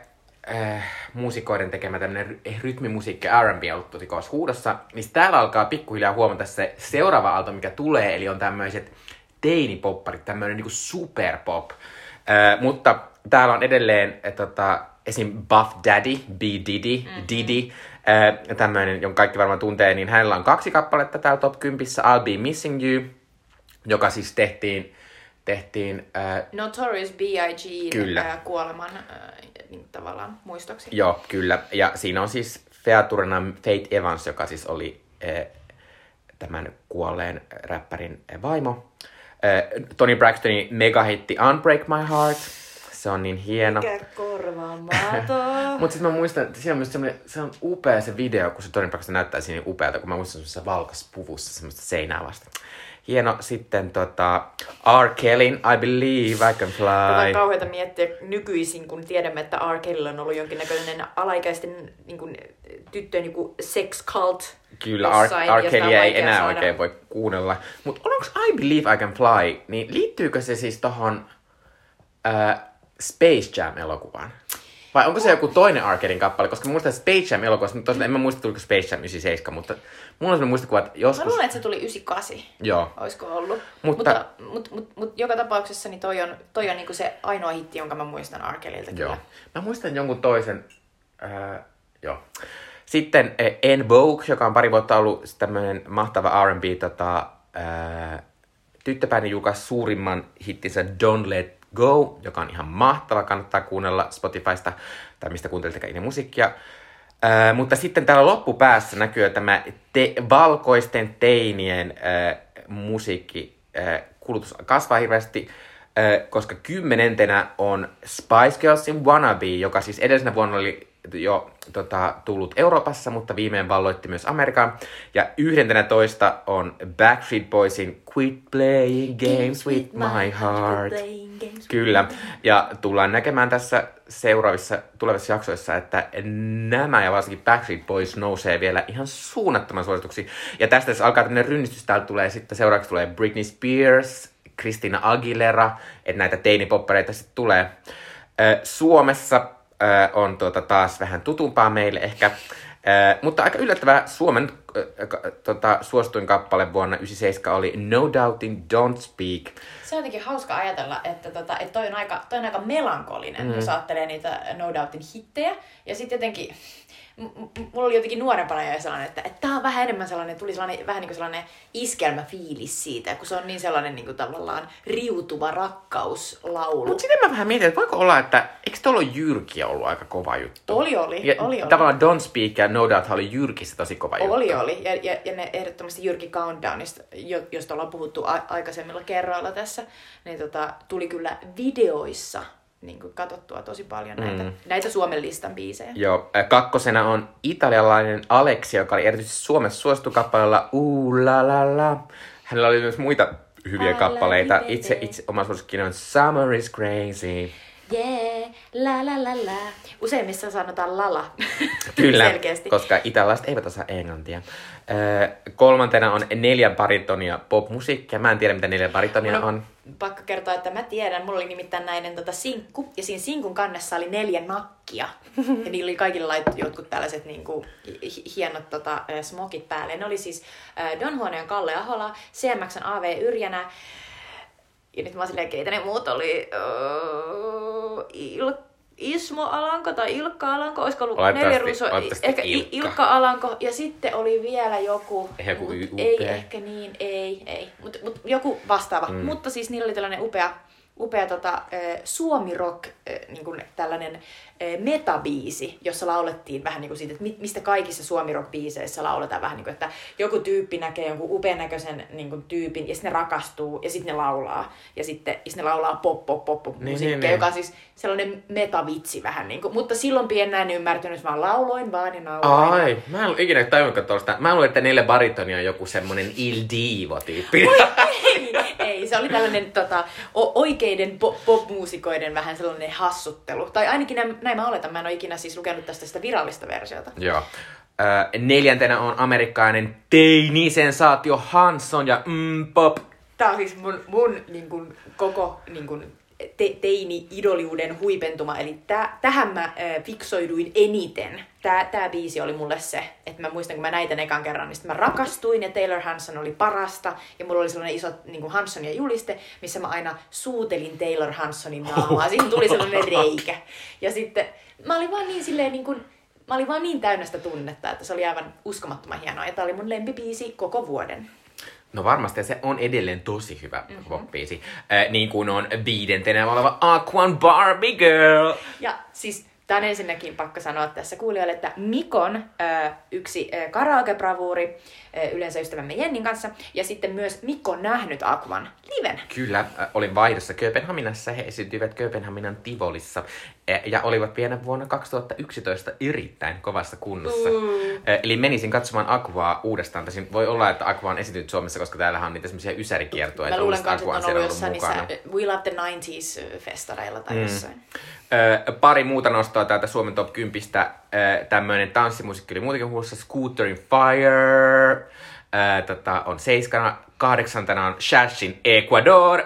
äh, muusikoiden tekemä tämmöinen rytmimusiikki R&B on ollut tosi kovassa huudossa, niin täällä alkaa pikkuhiljaa huomata se seuraava aalto, mikä tulee, eli on tämmöiset teinipopparit, tämmöinen niinku superpop. Äh, mutta täällä on edelleen äh, tota, esim. Buff Daddy, B. Diddy, mm-hmm. Diddy, äh, tämmöinen, jonka kaikki varmaan tuntee, niin hänellä on kaksi kappaletta täällä top 10, I'll Be Missing You, joka siis tehtiin, tehtiin äh, Notorious B.I.G. Kyllä. Ää, kuoleman ää, niin tavallaan muistoksi. Joo, kyllä. Ja siinä on siis featurina Faith Evans, joka siis oli eh, tämän kuolleen räppärin vaimo. Eh, Tony Braxtonin megahitti Unbreak My Heart. Se on niin hieno. Mikä korvaamaton. *laughs* Mutta sitten mä muistan, että siinä on myös semmoinen, se on upea se video, kun se Tony Braxton näyttää siinä niin upealta, kun mä muistan semmoisessa valkaspuvussa semmoista seinää vasta. Hieno sitten tota, R. Kellyn I Believe I Can Tätä on Fly. kauheata miettiä nykyisin, kun tiedämme, että R. Kelly on ollut jonkinnäköinen alaikäisten niin kuin, tyttöjen niin kuin sex cult. Kyllä, R. jossain, R. Kellyä ei enää saada- oikein voi kuunnella. Mutta onko I Believe I Can Fly, niin liittyykö se siis tohon äh, Space Jam-elokuvaan? Vai onko se joku toinen Arcadein kappale? Koska muistan Space Jam elokuvassa, mutta tosiaan en mä muista tuliko Space Jam 97, mutta mulla on sellainen muistikuva, että Mä joskus... luulen, että se tuli 98. Joo. Olisiko ollut. Mutta- Mutta, mutta, mutta, mutta, joka tapauksessa niin toi on, toi on niinku se ainoa hitti, jonka mä muistan kyllä. Joo. Mä muistan jonkun toisen. Äh, joo. Sitten äh, En Vogue, joka on pari vuotta ollut tämmöinen mahtava R&B tota, äh, tyttöpäinen julkaisi suurimman hittinsä Don't Let Go, joka on ihan mahtava, kannattaa kuunnella Spotifysta tai mistä kuuntelittekaan musiikkia. Äh, mutta sitten täällä loppupäässä näkyy tämä te- valkoisten teinien äh, musiikki äh, kulutus kasvaa hirveästi, äh, koska kymmenentenä on Spice Girlsin Wannabe, joka siis edellisenä vuonna oli jo tota, tullut Euroopassa, mutta viimein valloitti myös Amerikan. Ja yhdentenä toista on Backstreet Boysin Quit Playing Games With My Heart. Kyllä, ja tullaan näkemään tässä seuraavissa tulevissa jaksoissa, että nämä ja varsinkin Backstreet Boys nousee vielä ihan suunnattoman suosituksi. Ja tästä jos alkaa tämmöinen rynnistys, täältä tulee sitten seuraavaksi tulee Britney Spears, Christina Aguilera, että näitä teinipoppareita sitten tulee. Suomessa ö, on tuota taas vähän tutumpaa meille ehkä, Ö, mutta aika yllättävää Suomen ö, ka- tota, suosituin kappale vuonna 1997 oli No Doubting Don't Speak. Se on jotenkin hauska ajatella, että, tota, että toi, on aika, toi on aika melankolinen, mm. jos ajattelee niitä No Doubtin hittejä. Ja sitten jotenkin, mulla oli jotenkin nuorempana jo sellainen, että, että tää on vähän enemmän sellainen, tuli sellainen, vähän niin kuin sellainen iskelmäfiilis siitä, kun se on niin sellainen niin kuin tavallaan riutuva rakkauslaulu. Mutta sitten mä vähän mietin, että voiko olla, että eikö tuolla ole Jyrkiä ollut aika kova juttu? Oli, oli, ja, oli, oli. Tavallaan Don't Speak ja No Doubt oli Jyrkissä tosi kova juttu. Oli, oli. Ja, ja, ja ne ehdottomasti Jyrki Countdownista, jo, josta ollaan puhuttu a- aikaisemmilla kerroilla tässä, niin tota, tuli kyllä videoissa niin kuin katsottua tosi paljon näitä, mm. näitä Suomen listan biisejä. Joo, kakkosena on italialainen Aleksi, joka oli erityisesti Suomessa suosittu kappaleella la la la. Hänellä oli myös muita hyviä Alla kappaleita. Itse, itse oma suosikkini on Summer is Crazy. Yeah, la la la la. Useimmissa sanotaan lala. *laughs* Kyllä, Selkeästi. koska italaiset eivät osaa englantia. Ö, kolmantena on neljän baritonia popmusiikkia. Mä en tiedä, mitä neljän baritonia No, on. Pakko kertoa, että mä tiedän, mulla oli nimittäin näinen tota, sinkku, ja siinä sinkun kannessa oli neljä nakkia. ja niillä oli kaikilla laittu jotkut tällaiset niin kuin, hi- hienot tota, smokit päälle. Ne oli siis äh, Don Juan ja Kalle Ahola, CMXn AV Yrjänä, ja nyt mä oon silleen, keitä ne muut oli, uh, Il, Ismo Alanko tai Ilkka Alanko, olisiko ollut Neli Ruso, ehkä Ilkka. Ilkka Alanko, ja sitten oli vielä joku, Ehkä joku mut ei ehkä niin, ei, ei, mutta mut joku vastaava. Mm. Mutta siis niillä oli tällainen upea, upea tota, suomi-rock, äh, niin kuin tällainen metabiisi, jossa laulettiin vähän niin kuin siitä, että mi- mistä kaikissa suomi-rock-biiseissä lauletaan vähän niin kuin, että joku tyyppi näkee jonkun upean näköisen niin kuin, tyypin ja sitten ne rakastuu ja sitten ne laulaa. Ja sitten ja sit ne laulaa pop pop pop, pop Niin, musiikkia, niin, joka on siis sellainen metavitsi vähän niin kuin. Mutta silloin pienenä en ymmärtänyt, vaan lauloin vaan ja nauloin. Ai, mä en ikinä tajunnutkaan tuosta. Mä luulen, että neljä baritonia on joku semmonen Il Divo-tyyppi. ei, *laughs* ei, se oli tällainen tota, oikeiden po- pop-muusikoiden vähän sellainen hassuttelu. Tai ainakin näin, näin mä oletan, mä en ole ikinä siis lukenut tästä sitä virallista versiota. Joo. Ö, neljäntenä on amerikkalainen teini-sensaatio Hanson ja mm, pop. Tää on siis mun, mun niin kun, koko niin kun, te- teini-idoliuden huipentuma, eli tää, tähän mä äh, fiksoiduin eniten. Tää, tää biisi oli mulle se, että mä muistan, kun mä näitä ekan kerran, niin mä rakastuin ja Taylor Hanson oli parasta. Ja mulla oli sellainen iso niin kuin Hansonia juliste, missä mä aina suutelin Taylor Hansonin naamaa. Siihen tuli sellainen reikä. Ja sitten mä olin vaan niin silleen niin kuin, Mä olin vaan niin täynnä sitä tunnetta, että se oli aivan uskomattoman hienoa. Ja tää oli mun lempibiisi koko vuoden. No varmasti, se on edelleen tosi hyvä mm-hmm. pop-biisi. Äh, niin kuin on viidentenä oleva Aquan Barbie Girl. Ja siis tämä on ensinnäkin pakko sanoa tässä kuulijoille, että Mikon ö, yksi ö, karaoke-bravuuri ö, yleensä ystävämme Jennin kanssa, ja sitten myös Mikko on nähnyt Aquan liven. Kyllä, äh, olin vaihdossa Kööpenhaminassa. He esiintyivät Kööpenhaminan Tivolissa äh, ja olivat vielä vuonna 2011 erittäin kovassa kunnossa. Mm. Äh, Eli menisin katsomaan Aquaa uudestaan. Tosin voi olla, että Aqua on esiintynyt Suomessa, koska täällähän on niitä semmoisia ysärikiertoja. Mä luulen kanssa, että on ollut jossain niissä We Love the 90s-festareilla tai mm. jossain. Pari muuta nostoa täältä Suomen Top 10. Ö, tämmöinen tanssimusiikki oli muutenkin huussa. Scooter in Fire. Ö, tota, on seiskana. Kahdeksantena on Shashin Ecuador.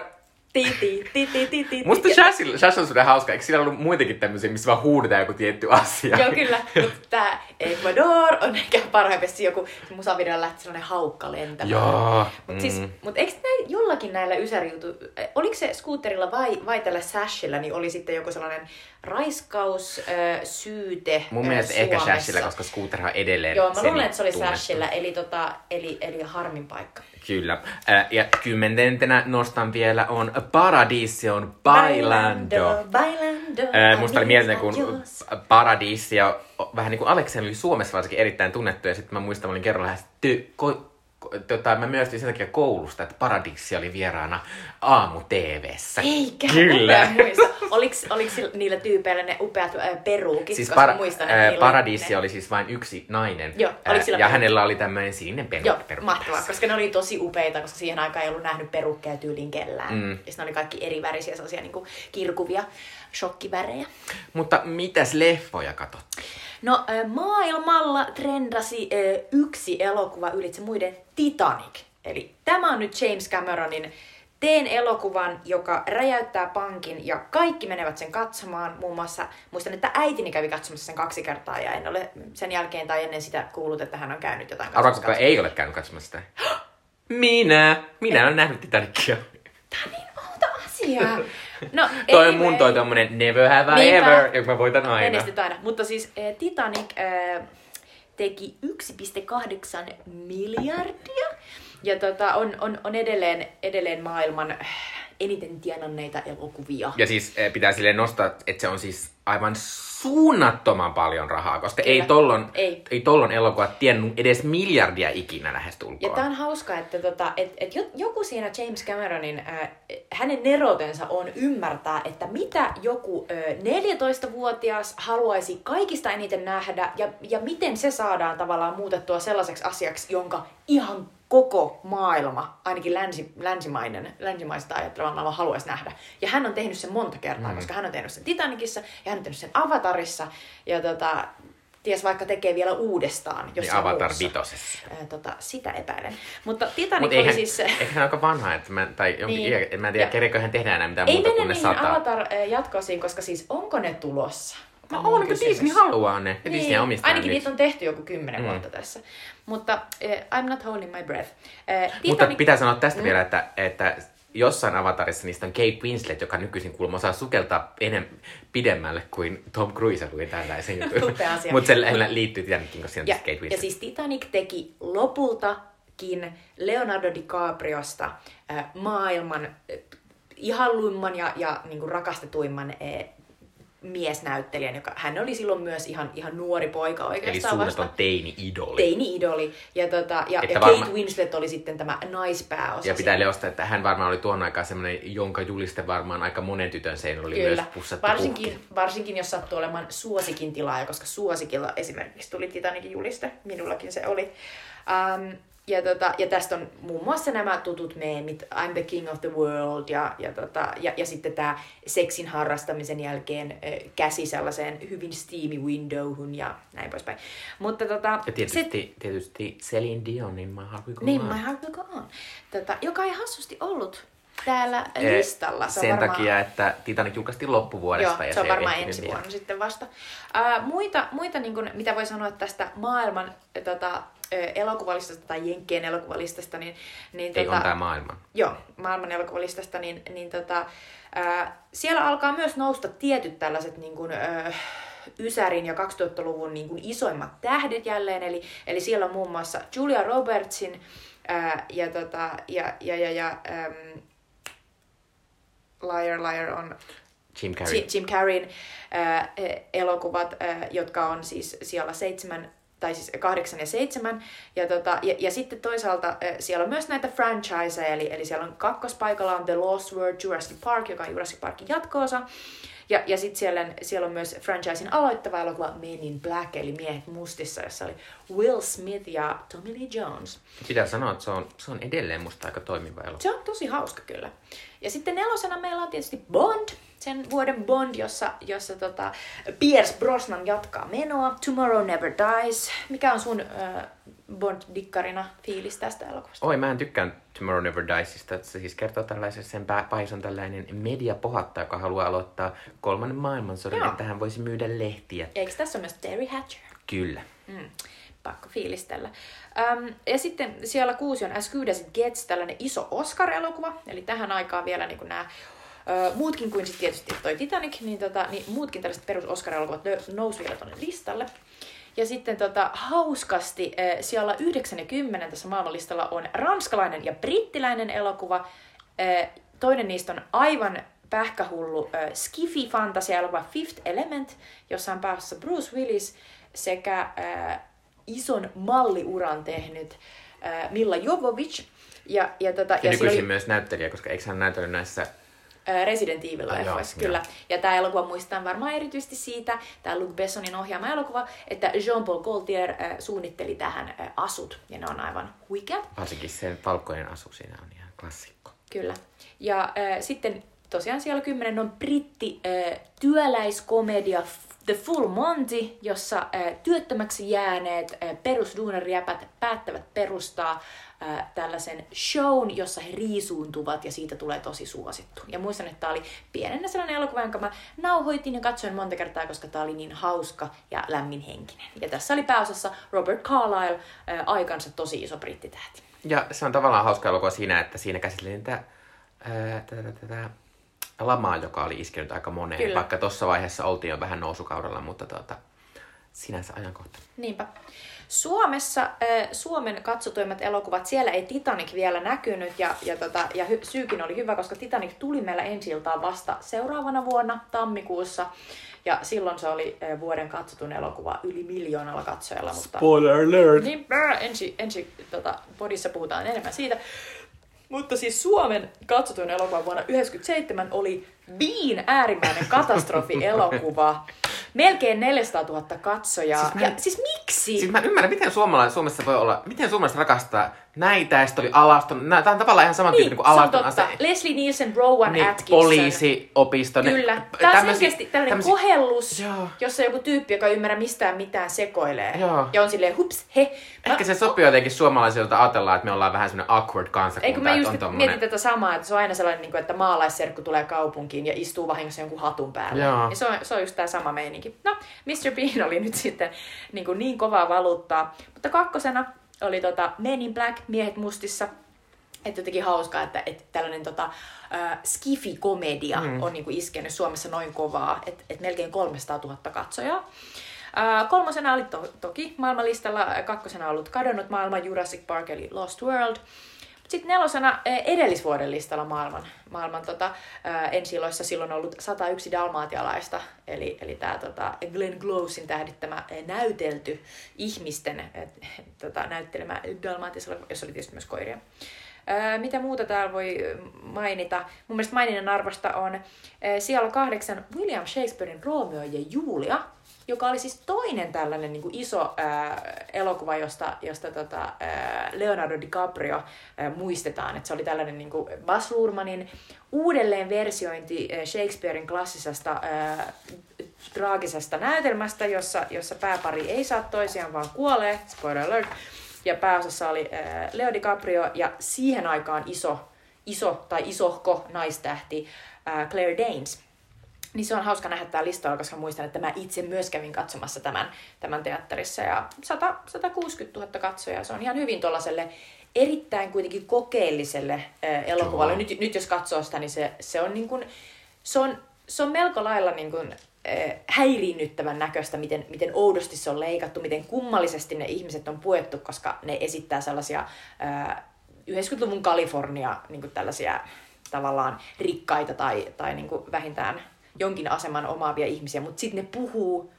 Ti, ti, ti, ti, ti, ti, Musta. Shash, Shash on sulle hauska. Eikö siinä ollut muitakin tämmöisiä, missä vaan huudetaan joku tietty asia? Joo, kyllä. Mutta tää Ecuador on ehkä parhaimmasti joku musavideo lähti sellainen haukka lentämään. Joo. Mut, siis, mm. mut eikö näin, jollakin näillä ysärijutu, oliko se scooterilla vai, vai tällä Sashilla, niin oli sitten joku sellainen raiskaus, äh, syyte Mun ö, mielestä ehkä Suomessa. Shashilla, koska Scooterhan on edelleen Joo, mä luulen, että se oli tunnettu. Sashilla, eli, tota, eli, eli harmin paikka. Kyllä. Äh, ja kymmenentenä nostan vielä on Paradision Bailando. Bailando. Äh, musta oli mieleen, kun Adios. Paradisia, vähän niin kuin Aleksen oli Suomessa varsinkin erittäin tunnettu, ja sitten mä muistan, mä olin kerran lähestytty, ko- ko- tota, mä myöstin sen takia koulusta, että Paradisi oli vieraana aamu TVssä. Eikä, Kyllä. upea muista. Oliks, oliks sillä- niillä tyypeillä ne upeat äh, peruukit? Siis koska para, muistan, ää, niillä oli Paradisi ne- oli siis vain yksi nainen. Joo, oliko sillä ja hänellä oli tämmöinen sininen perukki. Joo, perukki mahtavaa, tässä. koska ne oli tosi upeita, koska siihen aikaan ei ollut nähnyt perukkeja tyyliin kellään. Mm. Ja ne oli kaikki eri värisiä, sellaisia niin kirkuvia shokkivärejä. Mutta mitäs leffoja katot? No äh, maailmalla trendasi äh, yksi elokuva ylitse muiden Titanic. Eli tämä on nyt James Cameronin Teen elokuvan, joka räjäyttää pankin ja kaikki menevät sen katsomaan. Muun muassa muistan, että äitini kävi katsomassa sen kaksi kertaa ja en ole sen jälkeen tai ennen sitä kuullut, että hän on käynyt jotain Arvaa, katsomassa. kuka ei ole käynyt katsomassa sitä? *gasps* Minä! Minä olen nähnyt Titanicia. Tämä on niin outo asia. *laughs* No, toi on mun toi tommonen never have I Niinpä. ever, jonka mä voitan aina. Aina. Mutta siis äh, Titanic äh, teki 1,8 miljardia. Ja tota, on, on, on edelleen, edelleen maailman äh, eniten tienanneita elokuvia. Ja siis eh, pitää silleen nostaa, että se on siis aivan suunnattoman paljon rahaa, koska Kyllä. ei tollon, Ei. ei tollon elokuva tiennyt edes miljardia ikinä lähestulkoon. Ja tää on hauska, että tota, et, et jo- joku siinä James Cameronin, äh, hänen nerotensa on ymmärtää, että mitä joku äh, 14-vuotias haluaisi kaikista eniten nähdä ja, ja miten se saadaan tavallaan muutettua sellaiseksi asiaksi, jonka ihan koko maailma, ainakin länsi, länsimainen, länsimaista ajatteleva maailma haluaisi nähdä. Ja hän on tehnyt sen monta kertaa, mm. koska hän on tehnyt sen Titanicissa ja hän on tehnyt sen Avatarissa. Ja tota, ties vaikka tekee vielä uudestaan niin jossain Avatar vitosessa. Tota, sitä epäilen. Mutta Titanic oli eihän, siis... eihän hän aika vanha, että mä, tai jonkin Niin. niin. iä, mä en tiedä, kereekö hän tehdä enää mitään Ei muuta kuin ne niihin sata. Avatar-jatkosiin, koska siis onko ne tulossa? No On mun on, kun. Disney haluaa ne. Ja Disney omistaa Niin, ainakin nyt. niitä on tehty joku kymmenen Mm. vuotta tässä. Mutta uh, I'm not holding my breath. Uh, Mutta pitää sanoa tästä mm. vielä, että, että jossain avatarissa niistä on Kate Winslet, joka nykyisin kuulemma osaa sukeltaa enem, pidemmälle kuin Tom Cruise luin tällaisen jutun. Mutta se liittyy Titanicin, koska siinä ja, siis Kate ja Winslet. siis Titanic teki lopultakin Leonardo DiCapriosta äh, maailman äh, ihalluimman ja, ja niin kuin rakastetuimman äh, miesnäyttelijän, joka hän oli silloin myös ihan, ihan nuori poika Eli oikeastaan vasta. suunnaton teini-idoli. Teini-idoli. Ja, tota, ja, Että ja varma- Kate Winslet oli sitten tämä naispääosa. Ja pitää leostaa, että hän varmaan oli tuon aikaan semmoinen, jonka juliste varmaan aika monen tytön seinällä oli Kyllä. myös pussattu Varsinkin, puhki. varsinkin jos sattuu olemaan suosikin tilaaja, koska suosikilla esimerkiksi tuli Titanicin juliste. Minullakin se oli. Um, ja, tota, ja tästä on muun muassa nämä tutut meemit, I'm the king of the world, ja, ja, tota, ja, ja sitten tämä seksin harrastamisen jälkeen äh, käsi sellaiseen hyvin steamy windowhun ja näin poispäin. Mutta tota, Ja se, tietysti, tietysti Celine Dionin My Heart Will Go niin, On. My Heart Will Go On, tota, joka ei hassusti ollut täällä listalla. Se on Sen varmaan... takia, että Titanic julkaistiin loppuvuodesta. Joo, ja se on varmaan ensi vielä. vuonna sitten vasta. Ää, muita, muita niin kuin, mitä voi sanoa tästä maailman ä, tota, ä, elokuvalistasta tai Jenkkien elokuvalistasta, niin, niin Ei tota, on tämä maailman. joo, maailman elokuvalistasta, niin, niin tota, ää, siellä alkaa myös nousta tietyt tällaiset niin kuin, ä, Ysärin ja 2000-luvun niin kuin isoimmat tähdet jälleen, eli, eli siellä on muun muassa Julia Robertsin ää, ja, tota, ja, ja, ja, ja äm, Liar Liar on Jim Carrey. Jim, Jim Carreyn äh, elokuvat, äh, jotka on siis siellä seitsemän tai siis kahdeksan ja seitsemän. Ja, tota, ja, ja sitten toisaalta siellä on myös näitä franchiseja, eli, eli siellä on kakkospaikalla on The Lost World Jurassic Park, joka on Jurassic Parkin jatkoosa. Ja, ja sitten siellä, siellä on myös franchisein aloittava elokuva Men in Black, eli Miehet mustissa, jossa oli Will Smith ja Tommy Lee Jones. Pitää sanoa, että se on, se on edelleen musta aika toimiva elokuva. Se on tosi hauska kyllä. Ja sitten nelosena meillä on tietysti Bond, sen vuoden Bond, jossa, jossa tota, Pierce Brosnan jatkaa menoa. Tomorrow Never Dies. Mikä on sun äh, Bond-dikkarina fiilis tästä elokuvasta? Oi, mä en tykkään Tomorrow Never Diesista. Se siis kertoo tällaisen, sen pää- pahis on tällainen mediapohatta, joka haluaa aloittaa kolmannen maailmansodan, Joo. että hän voisi myydä lehtiä. Eikö tässä ole myös Terry Hatcher? Kyllä. Mm, pakko fiilistellä. Öm, ja sitten siellä kuusi on As Good As It Gets, tällainen iso Oscar-elokuva. Eli tähän aikaan vielä niin nämä muutkin kuin sitten tietysti toi Titanic, niin, tota, niin muutkin tällaiset perus Oscar-elokuvat nousi vielä tuonne listalle. Ja sitten tota, hauskasti äh, siellä 90 tässä maailmanlistalla on ranskalainen ja brittiläinen elokuva. Äh, toinen niistä on aivan pähkähullu äh, skifi fantasia elokuva Fifth Element, jossa on päässä Bruce Willis sekä äh, ison malliuran tehnyt äh, Milla Jovovich. Ja, ja, tota, Ja, ja nykyisin oli myös näyttelijä, koska eikö hän näytellyt näissä... Resident Evil leffoissa, joo. kyllä. Ja tämä elokuva muistan varmaan erityisesti siitä, tämä Luc Bessonin ohjaama elokuva, että Jean-Paul Gaultier äh, suunnitteli tähän äh, asut, ja ne on aivan huikeat. Varsinkin se valkoinen asu siinä on ihan klassikko. Kyllä. Ja äh, sitten tosiaan siellä kymmenen on britti äh, työläiskomedia The Full Monty, jossa äh, työttömäksi jääneet äh, perusduunarijäpät päättävät perustaa äh, tällaisen shown, jossa he riisuuntuvat ja siitä tulee tosi suosittu. Ja muistan, että tämä oli pienenä sellainen elokuva, jonka mä nauhoitin ja katsoin monta kertaa, koska tämä oli niin hauska ja lämminhenkinen. Ja tässä oli pääosassa Robert Carlyle, aikansa tosi iso brittitähti. Ja se on tavallaan hauska elokuva siinä, että siinä käsitellään tätä, tätä, tätä lamaa, joka oli iskenyt aika moneen. Kyllä. Vaikka tuossa vaiheessa oltiin jo vähän nousukaudella, mutta tuota, sinänsä ajankohta. Niinpä. Suomessa äh, Suomen katsotuimmat elokuvat, siellä ei Titanic vielä näkynyt ja, ja, tota, ja hy, syykin oli hyvä, koska Titanic tuli meillä ensi iltaan vasta seuraavana vuonna tammikuussa ja silloin se oli äh, vuoden katsotun elokuva yli miljoonalla katsojalla. Mutta... Spoiler alert! Niinpä, ensi, ensi tota, podissa puhutaan enemmän siitä. Mutta siis Suomen katsotuin elokuva vuonna 1997 oli Bean äärimmäinen katastrofi-elokuva. *laughs* Melkein 400 000 katsojaa. Siis mä- ja siis miksi? Siis mä en ymmärrä, miten suomalaiset Suomessa voi olla, miten suomalaiset rakastaa näitä, ja sitten oli alaston, nää- tää on tavallaan ihan saman tyyppinen kuin se on alaston ase. Leslie Nielsen, Rowan Niin, Atkinson. poliisiopisto. ne- Kyllä. Tämä on selkeästi tällainen tämmösiä- kohellus, Joo. jossa joku tyyppi, joka ei ymmärrä mistään mitään, sekoilee. Joo. Ja on silleen, hups, he. Mä- Ehkä se sopii jotenkin suomalaisilta ajatellaan, että me ollaan vähän semmoinen awkward kansakunta. Eikö mä just on tommonen- mietin tätä samaa, että se on aina sellainen, niin kuin, että maalaisserkku tulee kaupunkiin ja istuu vahingossa jonkun hatun päällä. Joo. Ja se on, se on just tämä sama meininki. No, Mr. Bean oli nyt sitten niin, kuin niin kovaa valuuttaa. Mutta kakkosena oli tota Men in Black, Miehet mustissa. Että jotenkin hauskaa, että, että tällainen tota, äh, skifi-komedia mm. on niin kuin iskenyt Suomessa noin kovaa, että, että melkein 300 000 katsojaa. Äh, kolmosena oli to- toki maailmanlistalla, kakkosena ollut Kadonnut maailma, Jurassic Park eli Lost World. Sitten nelosena eh, edellisvuoden listalla maailman, maailman tota, ää, ensiloissa silloin on ollut 101 dalmaatialaista, eli, eli tämä tota, Glenn Closein tähdittämä eh, näytelty ihmisten eh, tota, näyttelemä dalmaatialaisella, jossa oli tietysti myös koiria. Mitä muuta täällä voi eh, mainita? Mun mielestä maininnan arvosta on eh, siellä kahdeksan William Shakespearein Romeo ja Julia, joka oli siis toinen tällainen niin kuin iso ää, elokuva, josta, josta tota, ää, Leonardo DiCaprio ää, muistetaan. Että se oli tällainen niin kuin Baz Luhrmannin uudelleen versiointi ää, Shakespearein klassisesta ää, traagisesta näytelmästä, jossa, jossa pääpari ei saa toisiaan, vaan kuolee. Spoiler alert. Ja pääosassa oli ää, Leo DiCaprio ja siihen aikaan iso, iso tai isohko naistähti ää, Claire Danes. Niin se on hauska nähdä tämä listalla, koska muistan, että mä itse myös kävin katsomassa tämän, tämän teatterissa. Ja 100, 160 000 katsojaa, se on ihan hyvin tuollaiselle erittäin kuitenkin kokeelliselle äh, elokuvalle. Nyt, nyt jos katsoo sitä, niin se, se on niin kuin, se on, se on melko lailla niin kuin, äh, häiriinnyttävän näköistä, miten, miten oudosti se on leikattu, miten kummallisesti ne ihmiset on puettu, koska ne esittää sellaisia äh, 90-luvun Kalifornia niin kuin tällaisia tavallaan rikkaita tai, tai niin kuin vähintään jonkin aseman omaavia ihmisiä, mutta sitten ne puhuu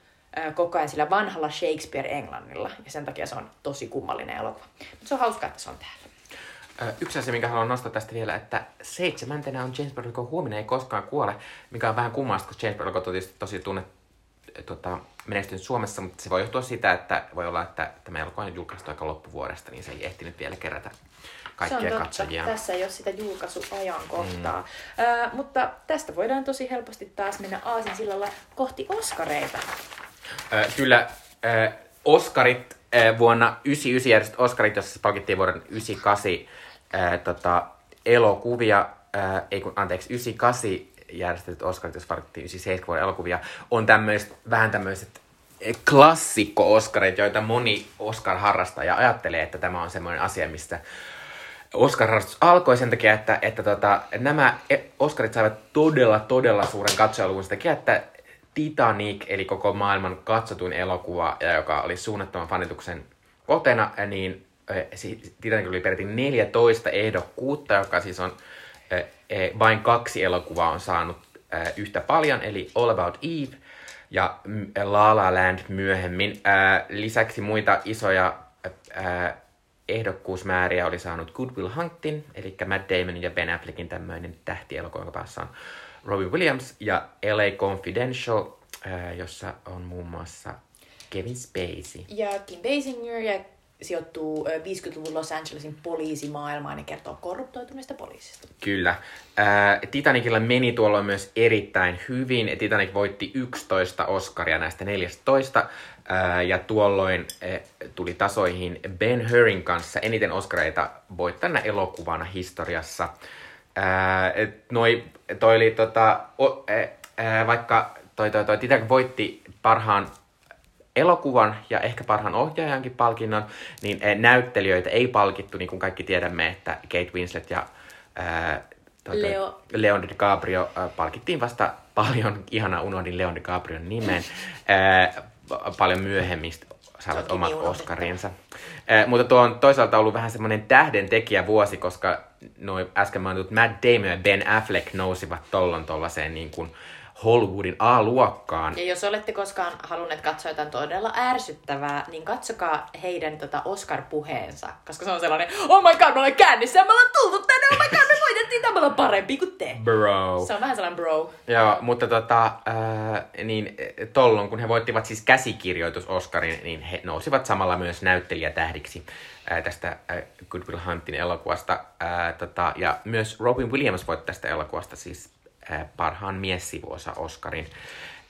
koko ajan sillä vanhalla Shakespeare-englannilla, ja sen takia se on tosi kummallinen elokuva. Mutta se on hauskaa, että se on täällä. Yksi asia, minkä haluan nostaa tästä vielä, että seitsemäntenä on James Bond, huominen ei koskaan kuole, mikä on vähän kummallista, koska James Bond on tietysti tosi tunne, tota, menestynyt Suomessa, mutta se voi johtua siitä, että voi olla, että tämä elokuva on julkaistu aika loppuvuodesta, niin se ei ehtinyt vielä kerätä kaikkia se on totta. katsojia. Tässä ei ole sitä julkaisuajankohtaa. Mm. Ö, mutta tästä voidaan tosi helposti taas mennä Aasinsillalla kohti Oskareita. Ö, kyllä ö, Oscarit äh, vuonna 1999 järjestet Oscarit, jossa palkittiin vuoden 98 äh, tota, elokuvia, äh, ei kun, anteeksi, 98 järjestetyt Oscarit, jos palkittiin 97 vuoden elokuvia, on tämmöiset, vähän tämmöiset klassikko-Oscarit, joita moni Oscar-harrastaja ajattelee, että tämä on semmoinen asia, mistä Oscar-harrastus alkoi sen takia, että, että tota, nämä e- Oscarit saivat todella, todella suuren katsojaluvun sen takia, että Titanic, eli koko maailman katsotuin elokuva, joka oli suunnattoman fanituksen kohteena, niin Titanic oli peräti 14 ehdokkuutta, joka siis on e, vain kaksi elokuvaa on saanut yhtä paljon, eli All About Eve ja La La Land myöhemmin. Lisäksi muita isoja ehdokkuusmääriä oli saanut Good Will Hunting, eli Matt Damon ja Ben Affleckin tämmöinen tähtielokuva, joka päässä on Robin Williams, ja LA Confidential, jossa on muun muassa Kevin Spacey. Ja Kim Basinger ja sijoittuu 50-luvun Los Angelesin poliisimaailmaan ja kertoo korruptoituneesta poliisista. Kyllä. Ää, Titanicilla meni tuolloin myös erittäin hyvin. Titanic voitti 11 Oscaria näistä 14. Ja tuolloin ää, tuli tasoihin Ben Hurin kanssa eniten Oscareita voittajana elokuvana historiassa. Noi, toi oli tota, o, ää, vaikka toi, toi, toi Titanic voitti parhaan elokuvan ja ehkä parhaan ohjaajankin palkinnon, niin eh, näyttelijöitä ei palkittu, niin kuin kaikki tiedämme, että Kate Winslet ja ää, Leo. Leon DiCaprio ää, palkittiin vasta paljon, ihana unohdin Leon DiCaprion nimen, ää, paljon myöhemmin saavat omat niin Oscarinsa. Ää, mutta tuo on toisaalta ollut vähän semmoinen tähden tekijä vuosi, koska noin äsken mainitut Matt Damon ja Ben Affleck nousivat tollon tollaiseen niin kuin, Hollywoodin A-luokkaan. Ja jos olette koskaan halunneet katsoa jotain todella ärsyttävää, niin katsokaa heidän tota Oscar-puheensa. Koska se on sellainen, oh my god, me ollaan kännissä ja me ollaan tultu tänne, oh my god, me voitettiin tämä, parempi kuin te. Bro. Se on vähän sellainen bro. Joo, mutta tota, äh, niin tollon, kun he voittivat siis käsikirjoitus Oscarin, niin he nousivat samalla myös näyttelijätähdiksi äh, tästä äh, Good Will Huntin elokuvasta. Äh, tota, ja myös Robin Williams voitti tästä elokuvasta siis parhaan miessivuosa Oscarin.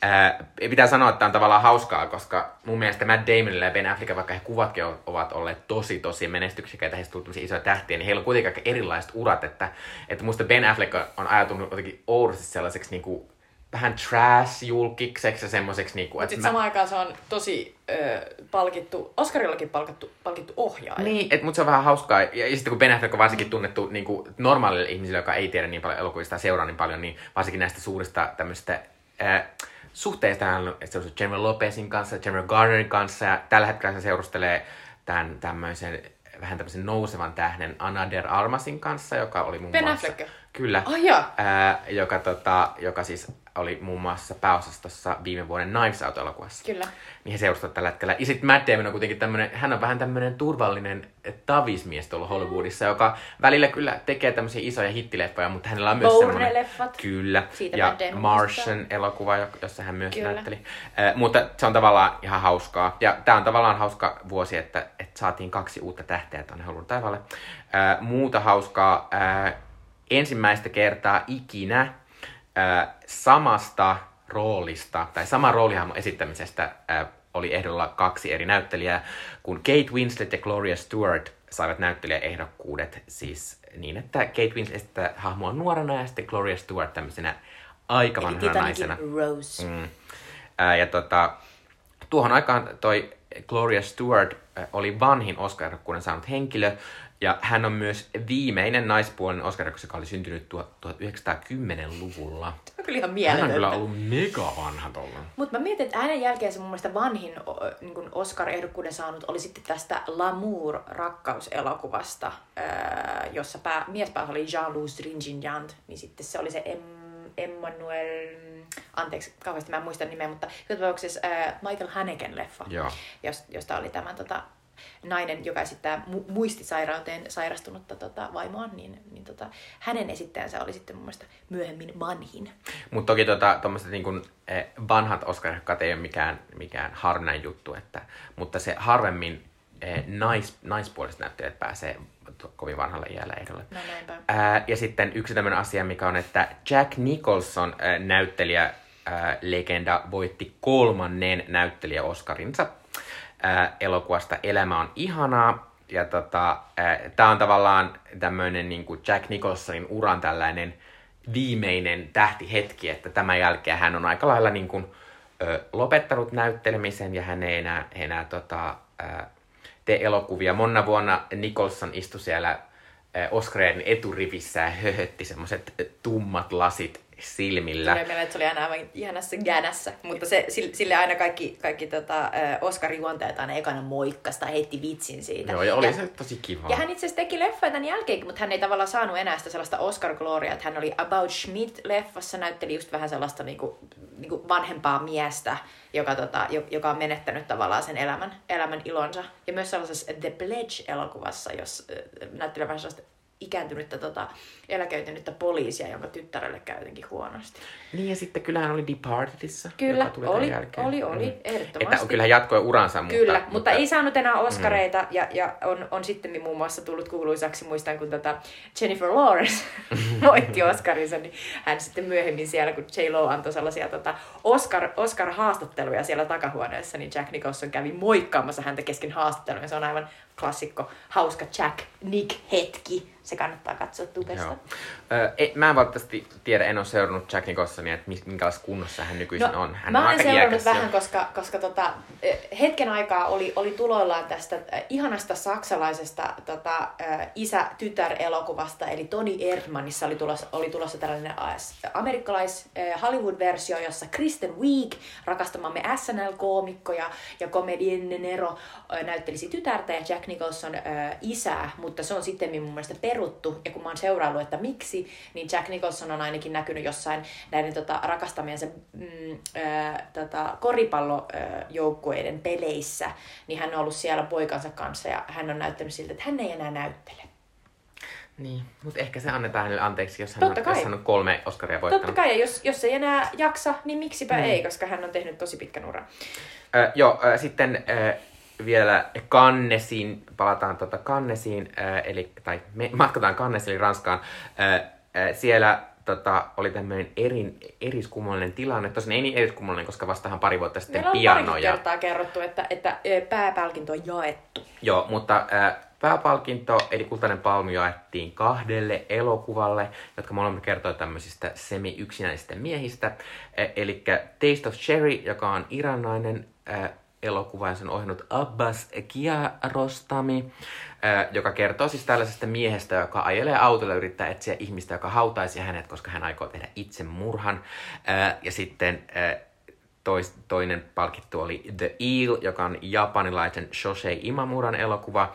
Ää, pitää sanoa, että on tavallaan hauskaa, koska mun mielestä Matt Damonilla ja Ben Affleck, vaikka he kuvatkin ovat olleet tosi tosi menestyksekkäitä, heistä tullut isoja tähtiä, niin heillä on kuitenkin aika erilaiset urat, että, että musta Ben Affleck on ajatunut jotenkin oudosti sellaiseksi niin kuin, vähän trash-julkikseksi ja semmoiseksi... Niin Mutta sitten mä... samaan aikaan se on tosi ö, palkittu, Oscarillakin palkittu, palkittu ohjaaja. Niin, mutta se on vähän hauskaa. Ja, ja sitten kun Ben Affleck on varsinkin tunnettu niin kuin normaalille ihmisille, joka ei tiedä niin paljon elokuvista ja seuraa niin paljon, niin varsinkin näistä suurista tämmöistä... Ö, suhteista hän on General Lopezin kanssa, General Garnerin kanssa ja tällä hetkellä se seurustelee tämän tämmöisen vähän tämmöisen nousevan tähden Anna der Armasin kanssa, joka oli muun ben muassa... Affleck. Kyllä. Oh, yeah. ää, joka, tota, joka siis oli muun muassa pääosastossa viime vuoden Knives Out-elokuvassa. Kyllä. Niin he seurustavat tällä hetkellä. Ja sitten Matt Damon on kuitenkin tämmöinen, hän on vähän tämmöinen turvallinen tavismies tuolla Hollywoodissa, joka välillä kyllä tekee tämmöisiä isoja hittileffoja, mutta hänellä on myös semmoinen... Kyllä. Siitä ja Martian elokuva, jossa hän myös kyllä. näytteli. Äh, mutta se on tavallaan ihan hauskaa. Ja tämä on tavallaan hauska vuosi, että, että saatiin kaksi uutta tähteä tuonne Hollywood taivaalle. Äh, muuta hauskaa. Äh, ensimmäistä kertaa ikinä samasta roolista, tai sama roolihahmon esittämisestä ää, oli ehdolla kaksi eri näyttelijää, kun Kate Winslet ja Gloria Stewart saivat näyttelijäehdokkuudet siis niin, että Kate Winslet esittää hahmoa nuorena ja sitten Gloria Stewart tämmöisenä aika vanhana naisena. Rose. Mm. Ää, ja tota, tuohon aikaan toi Gloria Stewart oli vanhin Oscar-ehdokkuuden saanut henkilö, ja hän on myös viimeinen naispuolinen Oscar, joka oli syntynyt 1910-luvulla. Tämä on kyllä ihan mieletöntä. Hän on kyllä ollut mega vanha tuolla. Mutta mä mietin, että äänen jälkeen se mun mielestä vanhin niin Oscar-ehdokkuuden saanut oli sitten tästä L'amour rakkauselokuvasta, jossa pää, miespää oli Jean-Louis Trintignant, niin sitten se oli se em, Emmanuel, anteeksi, kauheasti mä en muista nimeä, mutta tapauksessa Michael Haneken leffa, Joo. josta oli tämän tota, nainen, joka esittää mu- muistisairauteen sairastunutta tota, vaimoa, niin, niin tota, hänen esittäjänsä oli sitten mun mielestä myöhemmin vanhin. Mutta toki tota, niin kun, eh, vanhat oscar ei ole mikään, mikään harvinainen juttu, että, mutta se harvemmin nais, naispuoliset näyttelijät pääsee kovin vanhalle iällä ehdolle. No Ää, ja sitten yksi tämmöinen asia, mikä on, että Jack Nicholson ää, näyttelijä, ää, legenda voitti kolmannen näyttelijä Oscarinsa ää, elokuvasta Elämä on ihanaa. Ja tota, tämä on tavallaan tämmöinen niin kuin Jack Nicholsonin uran tällainen viimeinen tähtihetki, että tämän jälkeen hän on aika lailla niin kuin, ö, lopettanut näyttelemisen ja hän ei enää, enää tota, ö, tee elokuvia. Monna vuonna Nicholson istui siellä Oscarin eturivissä ja höhötti semmoiset tummat lasit silmillä. Tulee mieleen, että se oli aina aivan ihanassa gänässä, mutta se, sille aina kaikki, kaikki tota, Oscarin juontajat aina ekana moikkasta heitti vitsin siitä. Joo, ja oli ja, se tosi kiva. Ja hän itse asiassa teki leffoja tämän jälkeenkin, mutta hän ei tavallaan saanut enää sitä sellaista Oscar-gloriaa, että hän oli About Schmidt-leffassa, näytteli just vähän sellaista niinku, niinku vanhempaa miestä, joka, tota, joka on menettänyt tavallaan sen elämän, elämän ilonsa. Ja myös sellaisessa The Pledge-elokuvassa, jos näyttelee vähän sellaista ikääntynyttä tota, eläköitynyttä poliisia, jonka tyttärelle käy jotenkin huonosti. Niin ja sitten kyllähän oli Departedissa, Kyllä, oli, oli, oli, mm. ehdottomasti. Että kyllähän jatkoi uransa, mutta... Kyllä, mutta, mutta ei saanut enää Oscareita mm. ja, ja on, on sitten muun muassa tullut kuuluisaksi, muistan kun tota Jennifer Lawrence *laughs* voitti Oscarinsa, niin hän sitten myöhemmin siellä, kun J-Lo antoi sellaisia tota Oscar, Oscar-haastatteluja siellä takahuoneessa, niin Jack Nicholson kävi moikkaamassa häntä kesken haastatteluja. Se on aivan klassikko, hauska Jack Nick-hetki. Se kannattaa katsoa tubesta. Joo. Ö, ei, mä en valitettavasti tiedä, en ole seurannut Jack Nicholsonia, että minkälaisessa kunnossa hän nykyisin no, on. Hän mä on olen seurannut vähän, jo. koska, koska tota, hetken aikaa oli, oli tuloillaan tästä ihanasta saksalaisesta tota, isä-tytär-elokuvasta, eli Toni Erdmannissa oli tulossa, oli tulossa tällainen amerikkalais Hollywood-versio, jossa Kristen Wiig, rakastamamme SNL-koomikko ja, ja komedienne Nero, näyttelisi tytärtä ja Jack Nicholson isää, mutta se on sitten mun mielestä peruttu. Ja kun mä oon seuraillut, että miksi, niin Jack Nicholson on ainakin näkynyt jossain näiden tota, rakastamiensa mm, ää, tota, koripallojoukkueiden peleissä, niin hän on ollut siellä poikansa kanssa ja hän on näyttänyt siltä, että hän ei enää näyttele. Niin, mutta ehkä se annetaan hänelle anteeksi, jos hän, on, jos hän on kolme Oscaria voittanut. Totta kai, ja jos, jos ei enää jaksa, niin miksipä mm. ei, koska hän on tehnyt tosi pitkän uran. Äh, joo, äh, sitten äh, vielä Kannesiin, palataan tuota Kannesiin, ää, eli, tai me matkataan Kannesiin, Ranskaan. Ää, ää, siellä tota, oli tämmöinen erin, eriskummallinen tilanne. Tosin ei niin eriskummallinen, koska vastahan pari vuotta sitten Meillä piano. Meillä on kertaa kerrottu, että, että pääpalkinto on jaettu. Joo, mutta ää, pääpalkinto, eli kultainen palmi jaettiin kahdelle elokuvalle, jotka molemmat kertoo tämmöisistä semi-yksinäisistä miehistä. eli Taste of Cherry, joka on iranainen elokuva ja sen ohjannut Abbas Kiarostami, joka kertoo siis tällaisesta miehestä, joka ajelee autolla yrittää etsiä ihmistä, joka hautaisi hänet, koska hän aikoo tehdä itsemurhan. Ja sitten tois, toinen palkittu oli The Eel, joka on japanilaisen Shoshei Imamuran elokuva,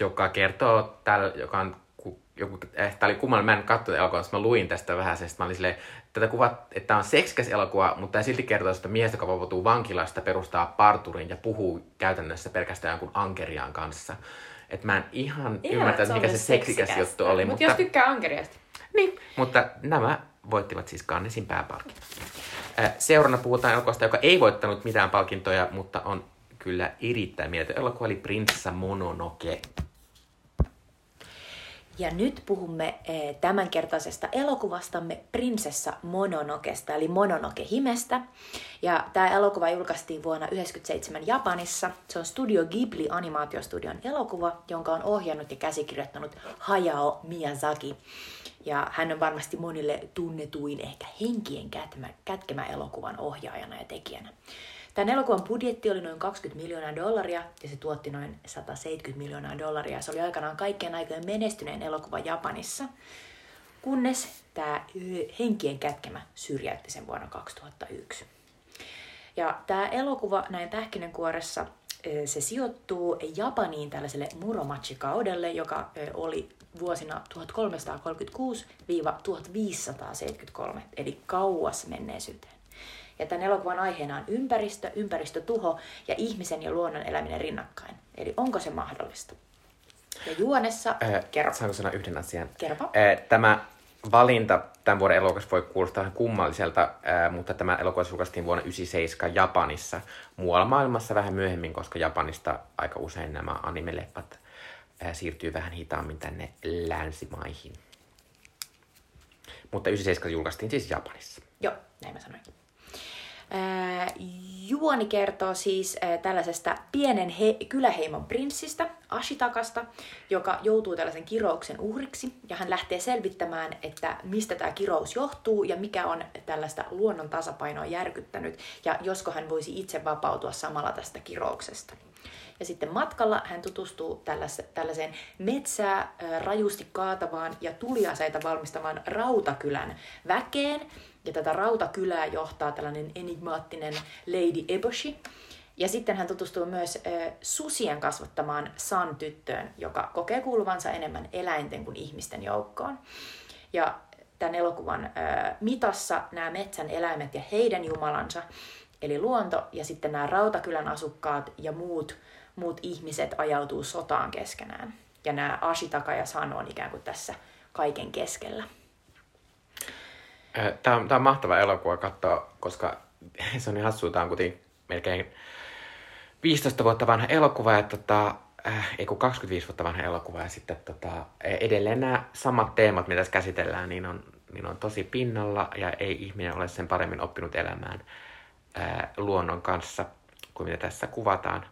joka kertoo, täl, joka on joku, eh, tämä oli kummallinen, mä en katsonut elokuvaa, mä luin tästä vähän, sest mä olin silleen, tätä kuvat, että tämä on seksikäs elokuva, mutta tämä silti kertoo että miestä, joka vapautuu vankilasta, perustaa parturin ja puhuu käytännössä pelkästään jonkun ankeriaan kanssa. Että mä en ihan ymmärtänyt, mikä se seksikäs seksikäs juttu oli. Mut mutta jos tykkää ankeriasta. Niin, mutta nämä voittivat siis Cannesin pääpalkinnon. Seurana puhutaan elokuvasta, joka ei voittanut mitään palkintoja, mutta on kyllä erittäin mieltä. Elokuva oli Prinsessa Mononoke. Ja nyt puhumme eh, tämänkertaisesta elokuvastamme Prinsessa Mononokesta, eli Mononoke Himestä. Ja tämä elokuva julkaistiin vuonna 1997 Japanissa. Se on Studio Ghibli animaatiostudion elokuva, jonka on ohjannut ja käsikirjoittanut Hayao Miyazaki. Ja hän on varmasti monille tunnetuin ehkä henkien kätkemä, kätkemä elokuvan ohjaajana ja tekijänä. Tämän elokuvan budjetti oli noin 20 miljoonaa dollaria ja se tuotti noin 170 miljoonaa dollaria. Se oli aikanaan kaikkien aikojen menestyneen elokuva Japanissa, kunnes tämä henkien kätkemä syrjäytti sen vuonna 2001. Ja tämä elokuva näin pähkinänkuoressa se sijoittuu Japaniin tällaiselle Muromachi-kaudelle, joka oli vuosina 1336-1573, eli kauas menneisyyteen. Ja tämän elokuvan aiheena on ympäristö, ympäristötuho ja ihmisen ja luonnon eläminen rinnakkain. Eli onko se mahdollista? Ja juonessa, äh, kerro. Saanko sanoa yhden asian? Kerropa. Äh, tämä valinta tämän vuoden elokuvassa voi kuulostaa vähän kummalliselta, äh, mutta tämä elokuva julkaistiin vuonna 1997 Japanissa. Muualla maailmassa vähän myöhemmin, koska Japanista aika usein nämä animeleffat äh, siirtyy vähän hitaammin tänne länsimaihin. Mutta 1997 julkaistiin siis Japanissa. Joo, näin mä sanoin. Ää, Juoni kertoo siis äh, tällaisesta pienen he- kyläheimon prinssistä, Ashitakasta, joka joutuu tällaisen kirouksen uhriksi. Ja hän lähtee selvittämään, että mistä tämä kirous johtuu ja mikä on tällaista luonnon tasapainoa järkyttänyt. Ja josko hän voisi itse vapautua samalla tästä kirouksesta. Ja sitten matkalla hän tutustuu tällaiseen metsää rajusti kaatavaan ja tuliaseita valmistavaan Rautakylän väkeen. Ja tätä Rautakylää johtaa tällainen enigmaattinen Lady Eboshi. Ja sitten hän tutustuu myös äh, susien kasvattamaan San-tyttöön, joka kokee kuuluvansa enemmän eläinten kuin ihmisten joukkoon. Ja tämän elokuvan äh, mitassa nämä metsän eläimet ja heidän jumalansa, eli luonto, ja sitten nämä Rautakylän asukkaat ja muut muut ihmiset ajautuu sotaan keskenään. Ja nämä Ashitaka ja Sano on ikään kuin tässä kaiken keskellä. Tämä on, tämä on mahtava elokuva katsoa, koska se on niin hassua. Tämä on kuitenkin melkein 15 vuotta vanha elokuva, ja tota, äh, ei kun 25 vuotta vanha elokuva, ja sitten tota, edelleen nämä samat teemat, mitä tässä käsitellään, niin on, niin on tosi pinnalla, ja ei ihminen ole sen paremmin oppinut elämään äh, luonnon kanssa kuin mitä tässä kuvataan.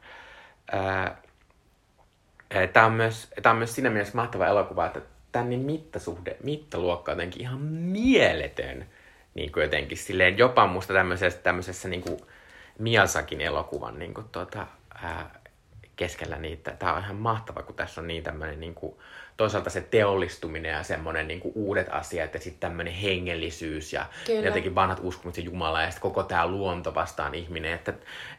Tämä on, myös, tämä on myös siinä mielessä mahtava elokuva, että tämän niin mittasuhde, mittaluokka jotenkin ihan mieletön. Niin kuin jotenkin silleen, jopa musta tämmöisessä, tämmöisessä niin kuin Miasakin elokuvan niin kuin, tota, ää, keskellä niitä. Tämä on ihan mahtava, kun tässä on niin tämmöinen niin kuin, toisaalta se teollistuminen ja semmoinen niin kuin uudet asiat ja sitten tämmöinen hengellisyys ja kyllä. jotenkin vanhat uskomukset Jumala ja sitten koko tämä luonto vastaan ihminen. Että,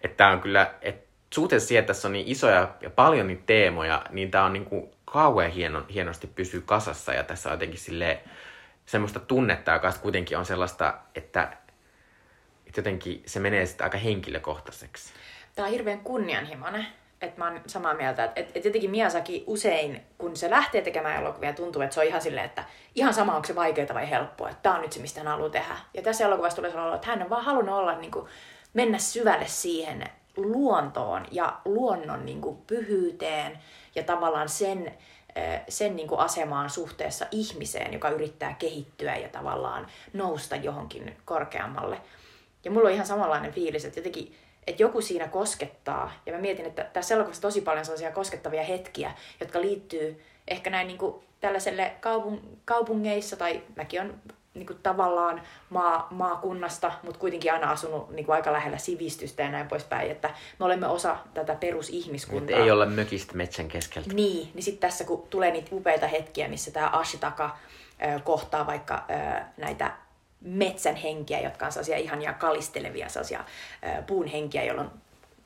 että on kyllä, että suhteessa siihen, että tässä on niin isoja ja paljon niitä teemoja, niin tämä on niin kuin kauhean hieno, hienosti pysyy kasassa ja tässä on jotenkin sille semmoista tunnetta, joka kuitenkin on sellaista, että, että jotenkin se menee sitten aika henkilökohtaiseksi. Tämä on hirveän kunnianhimoinen. Että mä oon samaa mieltä, että, että jotenkin Miyazaki usein, kun se lähtee tekemään elokuvia, tuntuu, että se on ihan silleen, että ihan sama, onko se vaikeaa vai helppoa, että tämä on nyt se, mistä hän haluaa tehdä. Ja tässä elokuvassa tulee olla, että hän on vaan halunnut olla, niin kuin, mennä syvälle siihen, luontoon ja luonnon niin kuin, pyhyyteen ja tavallaan sen, sen niin kuin, asemaan suhteessa ihmiseen, joka yrittää kehittyä ja tavallaan nousta johonkin korkeammalle. Ja mulla on ihan samanlainen fiilis, että jotenkin että joku siinä koskettaa. Ja mä mietin, että tässä elokuvassa tosi paljon sellaisia koskettavia hetkiä, jotka liittyy ehkä näin niin kuin tällaiselle kaupung- kaupungeissa, tai mäkin on niin kuin tavallaan maa, maakunnasta, mutta kuitenkin aina asunut niin kuin aika lähellä sivistystä ja näin poispäin, että me olemme osa tätä perusihmiskuntaa. Nyt ei olla mökistä metsän keskeltä. Niin, niin sitten tässä kun tulee niitä upeita hetkiä, missä tämä Ashitaka äh, kohtaa vaikka äh, näitä metsän henkiä, jotka on sellaisia ihania kalistelevia sellaisia äh, puun henkiä, jolloin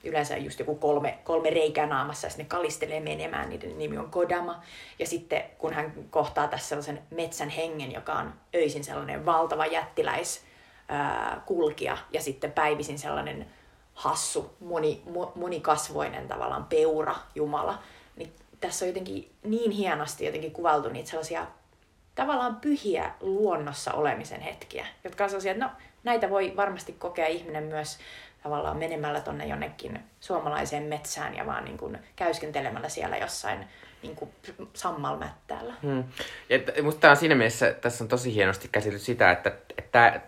yleensä just joku kolme, kolme reikää naamassa ja ne kalistelee menemään, niiden nimi on Kodama. Ja sitten kun hän kohtaa tässä sellaisen metsän hengen, joka on öisin sellainen valtava jättiläis ää, kulkija ja sitten päivisin sellainen hassu, moni, monikasvoinen tavallaan peura Jumala, niin tässä on jotenkin niin hienosti jotenkin kuvaltu niitä sellaisia tavallaan pyhiä luonnossa olemisen hetkiä, jotka on sellaisia, että no, näitä voi varmasti kokea ihminen myös tavallaan menemällä tonne jonnekin suomalaiseen metsään ja vaan niin kuin käyskentelemällä siellä jossain niin kuin sammalmättäällä. Hmm. Ja musta tämä on siinä mielessä, tässä on tosi hienosti käsitelty sitä, että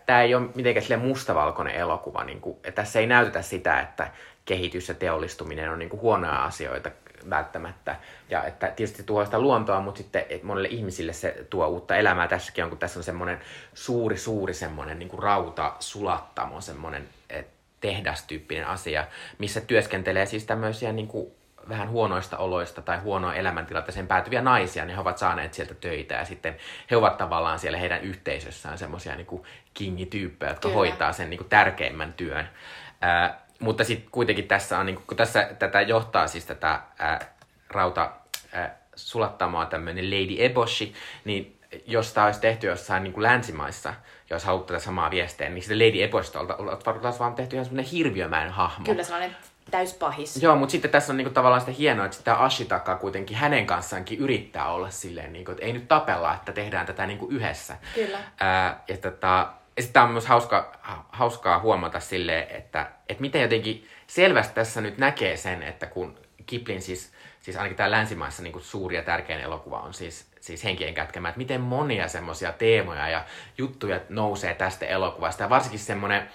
tämä ei ole mitenkään sille mustavalkoinen elokuva. Niin kuin, tässä ei näytetä sitä, että kehitys ja teollistuminen on niin kuin huonoja asioita välttämättä. Ja että tietysti tuo sitä luontoa, mutta sitten että monille ihmisille se tuo uutta elämää tässäkin on, kun tässä on semmoinen suuri, suuri semmoinen niin kuin rauta sulattamo, semmoinen, että tehdastyyppinen asia, missä työskentelee siis tämmöisiä niin kuin vähän huonoista oloista tai huonoa elämäntilanteeseen päätyviä naisia, niin he ovat saaneet sieltä töitä ja sitten he ovat tavallaan siellä heidän yhteisössään semmoisia niin kingityyppejä, jotka Kyllä. hoitaa sen niin kuin tärkeimmän työn. Ää, mutta sitten kuitenkin tässä on, niin kuin, kun tässä tätä johtaa siis tätä ää, rauta ää, sulattamaa tämmöinen Lady Eboshi, niin jos tämä olisi tehty jossain niin kuin länsimaissa, jos haluat tätä samaa viestiä, niin sitten Lady Epostolta olisi vaan tehty ihan semmoinen hirviömäinen hahmo. Kyllä sellainen täyspahis. Joo, mutta sitten tässä on niinku tavallaan sitä hienoa, että tämä Ashitaka kuitenkin hänen kanssaankin yrittää olla silleen, niinku, että ei nyt tapella, että tehdään tätä niinku yhdessä. Kyllä. Ää, ja tota, ja sitten on myös hauska, hauskaa huomata silleen, että, että miten jotenkin selvästi tässä nyt näkee sen, että kun Kiplin siis, siis ainakin täällä länsimaissa niin suuri ja tärkein elokuva on siis siis henkien kätkemään, että miten monia semmoisia teemoja ja juttuja nousee tästä elokuvasta. Ja varsinkin semmoinen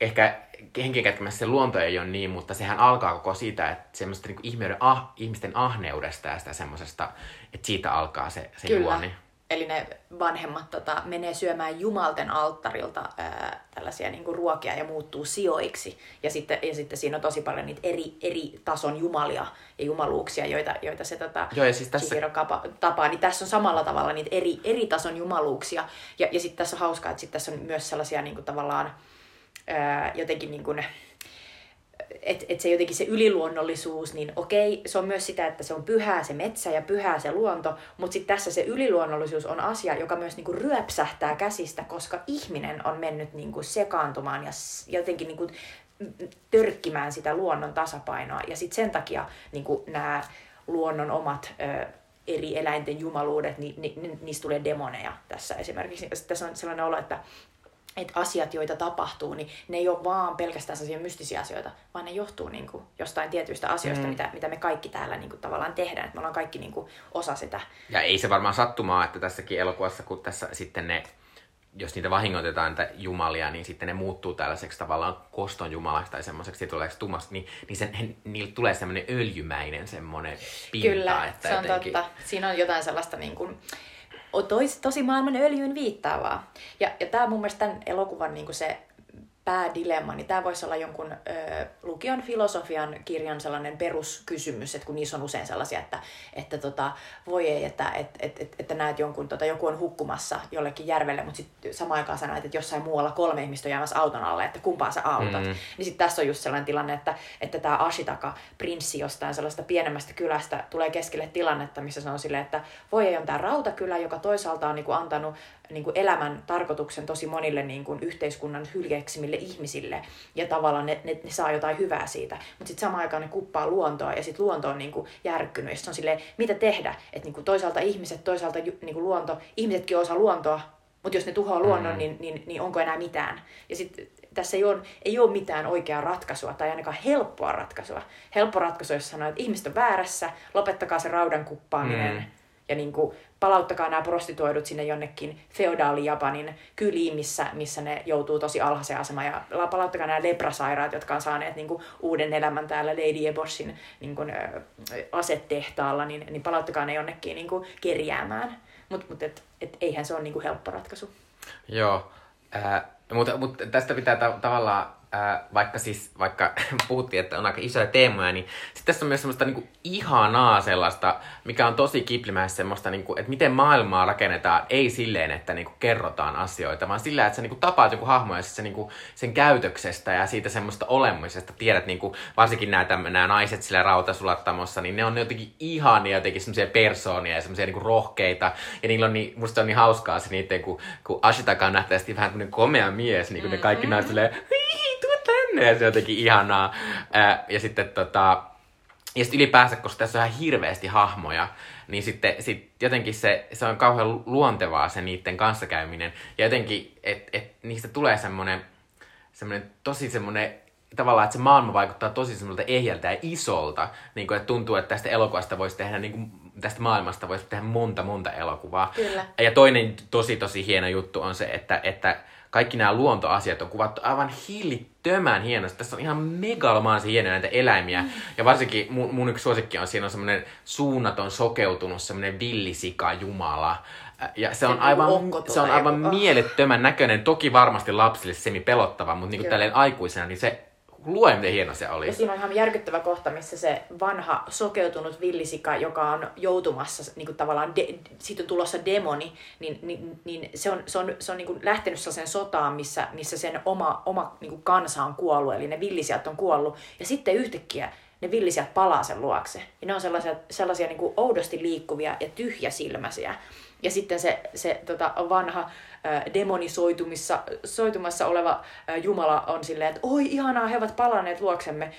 ehkä henkikätkemässä se luonto ei ole niin, mutta sehän alkaa koko siitä, että semmoista niin ihmisten, ah, ihmisten ahneudesta ja sitä semmoisesta, että siitä alkaa se, se Kyllä. juoni. Eli ne vanhemmat tota, menee syömään jumalten alttarilta ää, tällaisia niinku, ruokia ja muuttuu sijoiksi. Ja sitten, ja sitten siinä on tosi paljon niitä eri, eri tason jumalia ja jumaluuksia, joita, joita se tota, Joo, ja siis tässä- kapa, tapaa. Niin tässä on samalla tavalla niitä eri, eri tason jumaluuksia. Ja, ja sitten tässä on hauskaa, että sitten tässä on myös sellaisia niinku, tavallaan ää, jotenkin niin kuin, että et se jotenkin se yliluonnollisuus, niin okei, se on myös sitä, että se on pyhää se metsä ja pyhää se luonto, mutta sitten tässä se yliluonnollisuus on asia, joka myös niinku ryöpsähtää käsistä, koska ihminen on mennyt niinku sekaantumaan ja jotenkin niinku törkkimään sitä luonnon tasapainoa. Ja sitten sen takia niinku nämä luonnon omat ö, eri eläinten jumaluudet, niin, niin, niin niistä tulee demoneja tässä esimerkiksi. Tässä on sellainen olo, että että asiat, joita tapahtuu, niin ne ei ole vaan pelkästään sellaisia mystisiä asioita, vaan ne johtuu niin kuin, jostain tietyistä asioista, mm. mitä, mitä me kaikki täällä niin kuin, tavallaan tehdään. Että me ollaan kaikki niin kuin, osa sitä. Ja ei se varmaan sattumaa, että tässäkin elokuvassa, kun tässä sitten ne, jos niitä vahingoitetaan niitä jumalia, niin sitten ne muuttuu tällaiseksi tavallaan koston jumalaksi tai semmoiseksi tietynlaiseksi tummasta, niin, niin sen, he, niille tulee semmoinen öljymäinen semmoinen pinta. Kyllä, että se on jotenkin... totta. Siinä on jotain sellaista niin kuin, o- tois, tosi maailman öljyyn viittaavaa. Ja, ja tämä mun mielestä tämän elokuvan niin se päädilemma, niin tämä voisi olla jonkun ö, lukion filosofian kirjan sellainen peruskysymys, että kun niissä on usein sellaisia, että, että tota, voi ei, että, että, että, että, että näet jonkun, tota, joku on hukkumassa jollekin järvelle, mutta sitten samaan aikaan sä näet, että jossain muualla kolme ihmistä on jäämässä auton alle, että kumpaa sä autat. Mm. Niin sitten tässä on just sellainen tilanne, että, että tämä Ashitaka, prinssi jostain sellaista pienemmästä kylästä, tulee keskelle tilannetta, missä se on silleen, että voi ei on tämä rautakylä, joka toisaalta on niinku antanut niinku elämän tarkoituksen tosi monille niinku yhteiskunnan hyljeksimille ihmisille, ja tavallaan ne, ne, ne saa jotain hyvää siitä. Mutta sitten samaan aikaan ne kuppaa luontoa, ja sitten luonto on niinku järkkynyt, ja sit on silleen, mitä tehdä? Että niinku toisaalta ihmiset, toisaalta ju- niinku luonto, ihmisetkin osa luontoa, mutta jos ne tuhoaa luonnon, Mm. niin, niin, niin onko enää mitään? Ja sitten tässä ei ole, ei ole mitään oikeaa ratkaisua tai ainakaan helppoa ratkaisua. Helppo ratkaisu, jos sanoo, että ihmiset on väärässä, lopettakaa se raudan kuppaaminen Mm. ja niin kuin, palauttakaa nämä prostituoidut sinne jonnekin feodaali-Japanin kyliin, missä, missä ne joutuu tosi alhaiseen asemaan. Ja la- palauttakaa nämä leprasairaat, jotka on saaneet niin kuin, uuden elämän täällä Lady Eboshin niin kuin, ö, asetehtaalla, niin, niin palauttakaa ne jonnekin niin kuin, kerjäämään. Mutta mut, et, et, eihän se ole niin kuin, helppo ratkaisu. Joo, äh, mutta, mutta tästä pitää ta- tavallaan, vaikka siis, vaikka *laughs* puhuttiin, että on aika isoja teemoja, niin sitten tässä on myös semmoista niinku ihanaa sellaista, mikä on tosi kiplimäistä semmoista, niinku, että miten maailmaa rakennetaan, ei silleen, että niinku kerrotaan asioita, vaan sillä, että sä niinku tapaat joku hahmo ja sit sä niinku sen käytöksestä ja siitä semmoista olemisesta tiedät, niinku, varsinkin nämä, nämä naiset sillä rautasulattamossa, niin ne on jotenkin ihania jotenkin semmoisia persoonia ja semmoisia niinku rohkeita, ja niillä on niin, musta on niin hauskaa se niiden, kun, kun Ashitaka on nähtävästi vähän tämmöinen komea mies, niin kuin ne kaikki naiset silleen, "Hii, tuu tänne, ja se on jotenkin ihanaa. Ja sitten tota, ja sitten ylipäänsä, koska tässä on ihan hirveästi hahmoja, niin sitten sit jotenkin se, se on kauhean luontevaa se niiden kanssakäyminen. Ja jotenkin, että et niistä tulee semmoinen semmoinen tosi semmoinen tavallaan, että se maailma vaikuttaa tosi semmoilta ehjältä ja isolta. Niin kuin, että tuntuu, että tästä elokuvasta voisi tehdä, niin kuin, tästä maailmasta voisi tehdä monta, monta elokuvaa. Kyllä. Ja toinen tosi, tosi hieno juttu on se, että, että kaikki nämä luontoasiat on kuvattu aivan hillittömän hienosti. Tässä on ihan megalomaanisen hienoja näitä eläimiä. Mm. Ja varsinkin mun, mun yksi suosikki on, siinä on semmoinen suunnaton, sokeutunut, semmoinen villisika jumala. Ja se on aivan, ukko se on aivan oh. mielettömän näköinen. Toki varmasti lapsille semi pelottava, mutta Kyllä. tälleen aikuisena, niin se lue, miten hieno se oli. Ja siinä on ihan järkyttävä kohta, missä se vanha sokeutunut villisika, joka on joutumassa, niin kuin tavallaan, de, siitä on tulossa demoni, niin, niin, niin se on, se on, se on niin kuin lähtenyt sellaiseen sotaan, missä, missä sen oma, oma niin kuin kansa on kuollut, eli ne villisijat on kuollut. Ja sitten yhtäkkiä ne villisijat palaa sen luokse. Ja ne on sellaisia, sellaisia niin kuin oudosti liikkuvia ja tyhjäsilmäisiä. Ja sitten se, se tota, vanha äh, demonisoitumissa soitumassa oleva äh, Jumala on silleen, että oi ihanaa, he ovat palanneet luoksemme.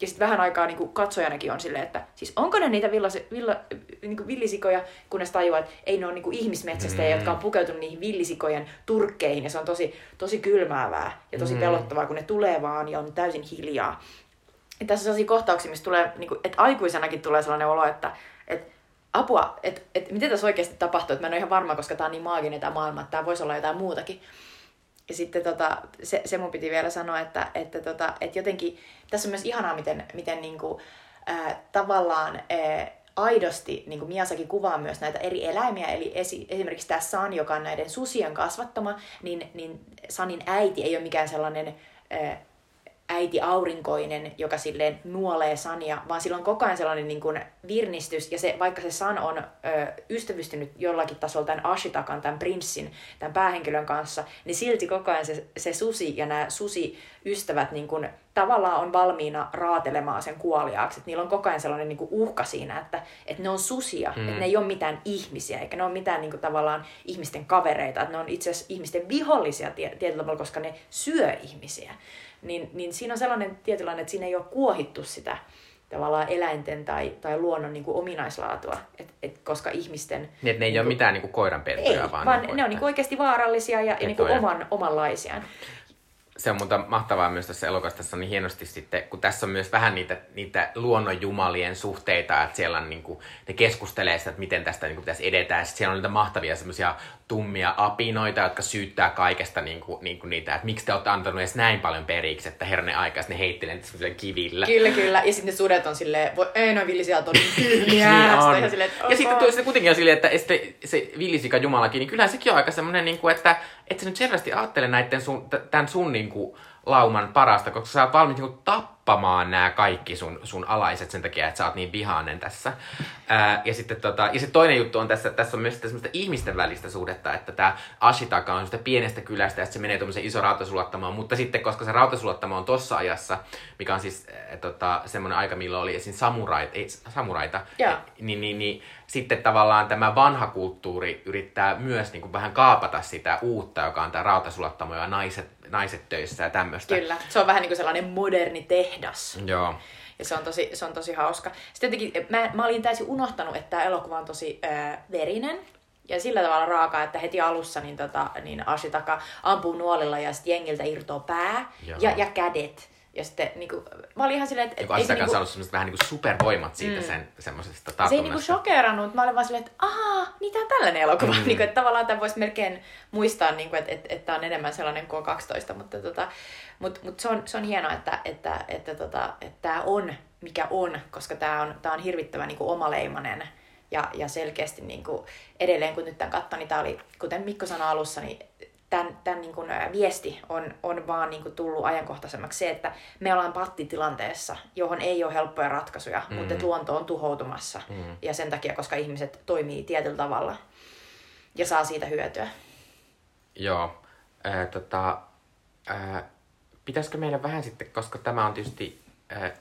Ja sitten vähän aikaa niin kuin katsojanakin on silleen, että siis onko ne niitä villasi, villa, niin kuin villisikoja, kunnes tajuaa, että ei ne ole niin kuin ihmismetsästäjiä, Mm. jotka on pukeutunut niihin villisikojen turkkeihin. Ja se on tosi, tosi kylmäävää ja tosi Mm. pelottavaa, kun ne tulee vaan ja on täysin hiljaa. Ja tässä on sellaisia kohtauksia, missä tulee, niin kuin, että aikuisenakin tulee sellainen olo, että, että apua, että, että miten tässä oikeasti tapahtuu, että mä en ole ihan varma, koska tämä on niin maaginen tämä maailma, että tämä voisi olla jotain muutakin. ja sitten tota, se, se mun piti vielä sanoa, että, että, tota, että jotenkin tässä on myös ihanaa, miten, miten niinku, ää, tavallaan ää, aidosti niin kuin Miyazaki kuvaa myös näitä eri eläimiä, eli esi- esimerkiksi tämä San, joka on näiden susien kasvattama, niin, niin Sanin äiti ei ole mikään sellainen ää, äiti aurinkoinen, joka silleen nuolee Sania, vaan sillä on koko ajan sellainen niin kuin virnistys, ja se, vaikka se San on ö, ystävystynyt jollakin tasolla tämän Ashitakan, tämän prinssin, tämän päähenkilön kanssa, niin silti koko ajan se, se susi ja nämä susi-ystävät niin kuin, tavallaan on valmiina raatelemaan sen kuoliaaksi. Niillä on koko ajan sellainen niin kuin uhka siinä, että, että ne on susia, mm. että ne ei ole mitään ihmisiä, eikä ne ole mitään niin kuin, tavallaan ihmisten kavereita, että ne on itse asiassa ihmisten vihollisia tietyllä tavalla, koska ne syö ihmisiä niin, niin siinä on sellainen tietynlainen, että siinä ei ole kuohittu sitä tavallaan eläinten tai, tai luonnon niin kuin ominaislaatua, et, et, koska ihmisten... Niin, että ne ei niin ole mitään niin kuin koiranpentuja, ei, vaan, vaan ne, ne on niin kuin oikeasti vaarallisia ja, ja niin kuin oman, omanlaisiaan se on muuta mahtavaa myös tässä elokuvassa, tässä on niin hienosti sitten, kun tässä on myös vähän niitä, niitä luonnonjumalien suhteita, että siellä on niin kuin, ne keskustelee sitä, että miten tästä niin kuin, pitäisi edetä, ja sitten siellä on niitä mahtavia semmoisia tummia apinoita, jotka syyttää kaikesta niin kuin, niin kuin niitä, että miksi te olette antanut edes näin paljon periksi, että herne aika, ne heittelee niitä kivillä. Kyllä, kyllä, ja sitten ne sudet on silleen, voi, ei noin villisiat on niin *laughs* tyhmiä. niin on. Ja, silleen, ja sitten tuo, kuitenkin on silleen, että se, se villisika jumalakin, niin kyllähän sekin on aika semmoinen, niin kuin, että et sä nyt selvästi ajattele näiden sun, tämän sun niin kuin, lauman parasta, koska sä oot valmis niin kuin, tappamaan nämä kaikki sun, sun alaiset sen takia, että sä oot niin vihainen tässä. Ää, ja sitten tota, ja se toinen juttu on tässä, tässä on myös semmoista ihmisten välistä suhdetta, että tämä Ashitaka on sitä pienestä kylästä ja se menee tuommoisen iso rautasulattamaan, mutta sitten koska se rautasulattama on tossa ajassa, mikä on siis äh, tota, semmoinen aika, milloin oli esim. samuraita, ei, samuraita yeah. niin, niin, niin sitten tavallaan tämä vanha kulttuuri yrittää myös niin kuin vähän kaapata sitä uutta, joka on tämä rautasulattamo ja naiset, naiset töissä ja tämmöistä. Kyllä, se on vähän niin kuin sellainen moderni tehdas. Joo. Ja se on tosi, se on tosi hauska. Sitten jotenkin, mä, mä olin täysin unohtanut, että tämä elokuva on tosi äh, verinen. Ja sillä tavalla raaka, että heti alussa niin, tota, niin Ashitaka ampuu nuolilla ja sitten jengiltä irtoaa pää ja, ja kädet. Ja sitten niin kuin, mä olin ihan silleen, että... Joku Ashitaka on saanut semmoiset vähän niin kuin supervoimat siitä mm. sen semmoisesta tartunnasta. Se ei niin kuin shokerannut, mä olin vaan silleen, että ahaa, niin tää on tällainen elokuva. Mm. *laughs* niin kuin, että tavallaan tämä voisi melkein muistaa, niin kuin, että, että, että tämä on enemmän sellainen kuin 12, mutta tota, mut, mut se, on, se on hienoa, että, että, että, tota, että tämä on mikä on, koska tämä on, tää on hirvittävän niin kuin omaleimainen ja, ja selkeästi niin kuin, edelleen kun nyt tämän katsoin, niin tämä oli, kuten Mikko sanoi alussa, niin tämän, tämän niin kuin, viesti on, on vaan niin kuin, tullut ajankohtaisemmaksi se, että me ollaan pattitilanteessa, johon ei ole helppoja ratkaisuja, mm. mutta luonto on tuhoutumassa. Mm. Ja sen takia, koska ihmiset toimii tietyllä tavalla ja saa siitä hyötyä. Joo. Äh, tota, äh, pitäisikö meillä vähän sitten, koska tämä on tietysti äh,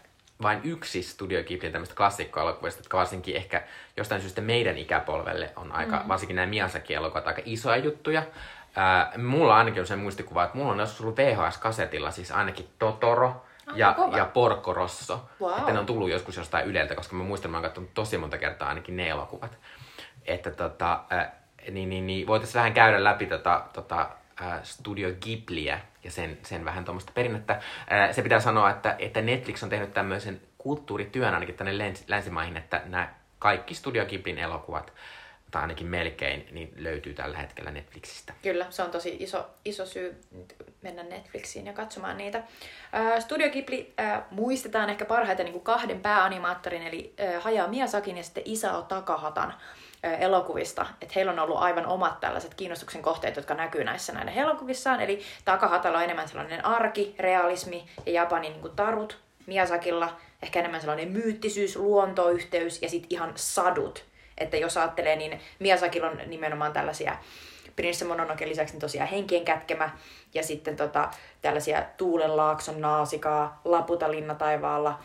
vain yksi Studio Ghiblin tämmöistä klassikkoelokuvista, jotka varsinkin ehkä jostain syystä meidän ikäpolvelle on aika, mm. varsinkin nämä Miyazaki-elokuvat, aika isoja juttuja. Ää, mulla ainakin on se muistikuva, että mulla on joskus ollut VHS-kasetilla siis ainakin Totoro ja, ja Porco Rosso. Wow. Että ne on tullut joskus jostain Yleltä, koska mä muistan, että mä oon katsonut tosi monta kertaa ainakin ne elokuvat. Että tota, ää, niin, niin, niin voitaisiin vähän käydä läpi tota, tota, ää, Studio Ghibliä ja sen, sen vähän tuommoista perinnettä. Ää, se pitää sanoa, että, että Netflix on tehnyt tämmöisen kulttuurityön ainakin tänne länsi, länsimaihin, että nämä kaikki Studio Ghiblin elokuvat tai ainakin melkein, niin löytyy tällä hetkellä Netflixistä. Kyllä, se on tosi iso, iso syy mennä Netflixiin ja katsomaan niitä. Studio Ghibli muistetaan ehkä parhaiten niin kuin kahden pääanimaattorin, eli Hayao Miyazakin ja sitten Isao Takahatan elokuvista. Että heillä on ollut aivan omat tällaiset kiinnostuksen kohteet, jotka näkyy näissä näiden elokuvissaan. Eli Takahatalla on enemmän sellainen arki, realismi ja Japanin niin kuin tarut. Miyazakilla ehkä enemmän sellainen myyttisyys, luontoyhteys ja sitten ihan sadut että jos ajattelee, niin Miyazakilla on nimenomaan tällaisia Prince Mononoke lisäksi niin tosiaan henkien kätkemä ja sitten tota, tällaisia Tuulenlaakson naasikaa, Laputa linna taivaalla,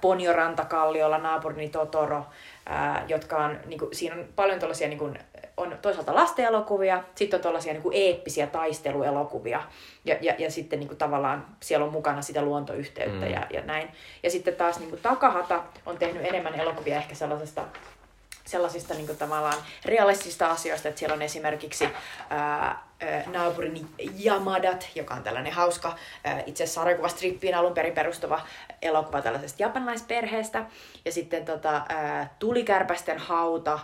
Ponjo rantakalliolla, naapurini Totoro, ää, jotka on, niin kuin, siinä on paljon tällaisia niin kuin, on toisaalta lastenelokuvia, sitten on tällaisia niin kuin eeppisiä taisteluelokuvia ja, ja, ja sitten niin kuin, tavallaan siellä on mukana sitä luontoyhteyttä mm. ja, ja näin. Ja sitten taas niin kuin, Takahata on tehnyt enemmän elokuvia ehkä sellaisesta sellaisista niin kuin, tavallaan realistisista asioista, että siellä on esimerkiksi ää, naapurini Yamadat, joka on tällainen hauska, ää, itse asiassa sarjakuvastrippiin alun perin perustuva elokuva tällaisesta japanilaisperheestä. Ja sitten tota, ää, Tulikärpästen hauta,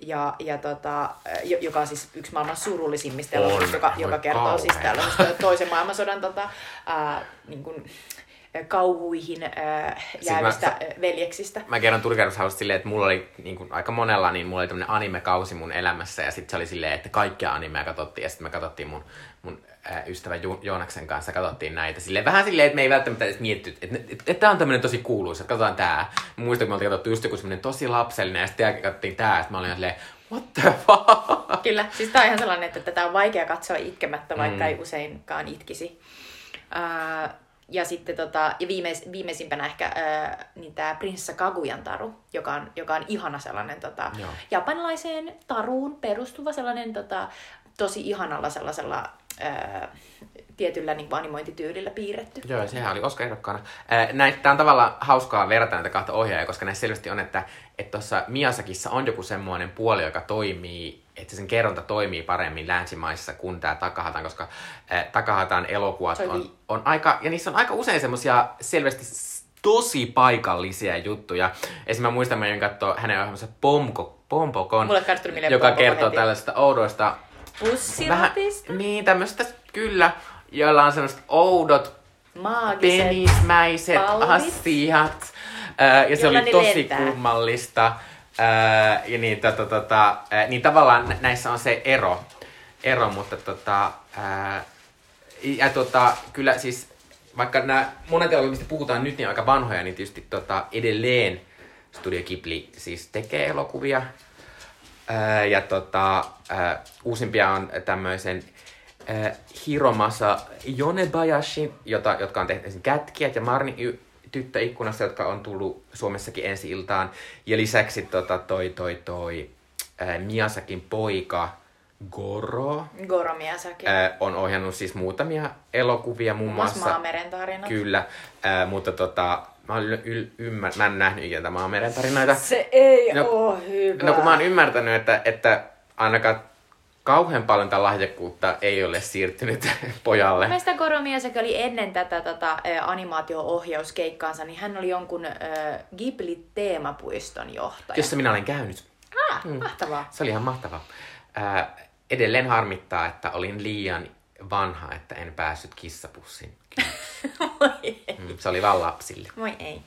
ja, ja tota, jo- joka on siis yksi maailman surullisimmista elokuvista, joka, joka kertoo siis kauhea. tällaisesta toisen maailmansodan tota, ää, niin kuin, kauhuihin ää, jäävistä mä- veljeksistä. Mä kerron turkaushausta silleen, että mulla oli niin kuin, aika monella, niin mulla oli tämmönen anime-kausi mun elämässä ja sitten se oli silleen, että kaikkia animeja katsottiin ja sitten me katsottiin mun, mun ää, ystävä jo- Joonaksen kanssa katsottiin näitä. Silleen, vähän silleen, että me ei välttämättä edes mietitty, että, että, että, että tää on tämmönen tosi kuuluisa, että katsotaan tää. Mä muistan, kun me oltiin katsottu just joku semmonen tosi lapsellinen ja sitten jälkeen katsottiin tää ja sitten mä olin silleen, what the *laughs* fuck? Kyllä, siis tää on ihan sellainen, että tätä on vaikea katsoa itkemättä, vaikka Mm. ei useinkaan itkisi. Ää, ja sitten tota, ja viimeis, viimeisimpänä ehkä ää, niin tämä Prinsessa Kaguyan taru, joka on, joka on ihana sellainen tota, Joo. japanilaiseen taruun perustuva sellainen tota, tosi ihanalla sellaisella ää, tietyllä niin animointityylillä piirretty. Joo, sehän oli Oscar-ehdokkaana. Tämä on tavallaan hauskaa verrata näitä kahta ohjaajaa, koska näissä selvästi on, että että tuossa Miasakissa on joku semmoinen puoli, joka toimii, että sen kerronta toimii paremmin länsimaissa kuin tämä Takahatan, koska äh, Takahatan elokuvat on, on aika, ja niissä on aika usein semmoisia selvästi tosi paikallisia juttuja. Esimerkiksi mä muistan, mä katsoa hänen ohjelmansa Pomko, Pompokon, joka kertoo tällaista oudoista Pussiratista, niin, tämmöistä kyllä, joilla on semmoiset oudot maagiset. penismäiset pallit. asiat. Ää, ja se Jolla oli tosi lentää. kummallista. Ää, ja niin, tota, tota, ää, niin tavallaan nä- näissä on se ero, ero mutta tota, ää, ja tota, kyllä siis, vaikka nämä monet elokuvat, mistä puhutaan nyt, niin aika vanhoja, niin tietysti tota, edelleen Studio Ghibli siis tekee elokuvia. Ää, ja tota, ää, uusimpia on tämmöisen ää, Hiromasa Yonebayashi, jota, jotka on tehty esimerkiksi Kätkijät ja Marni y- tyttö ikkunassa, jotka on tullut Suomessakin ensi iltaan. Ja lisäksi tota, toi, toi, toi ää, Miasakin poika Goro Goro Miyazaki. ää, on ohjannut siis muutamia elokuvia, muun muassa Maameren tarinat. Kyllä, ää, mutta tota, mä, olen yl, ymmär, mä en nähnyt ikinä tätä Maameren tarinoita. Se ei No- oo hyvä. No kun mä oon ymmärtänyt, että, että ainakaan kauhean paljon tätä lahjakkuutta ei ole siirtynyt *laughs* pojalle. Mielestäni Goro Miyazaki oli ennen tätä tota, ä, animaatio-ohjauskeikkaansa, niin hän oli jonkun ä, Ghibli-teemapuiston johtaja. Jossa minä olen käynyt. Ah, mahtavaa. Se oli ihan mahtavaa. Ää, edelleen harmittaa, että olin liian vanha, että en päässyt kissapussin. Moi ei. Mm, Se oli vaan lapsille. Moi ei.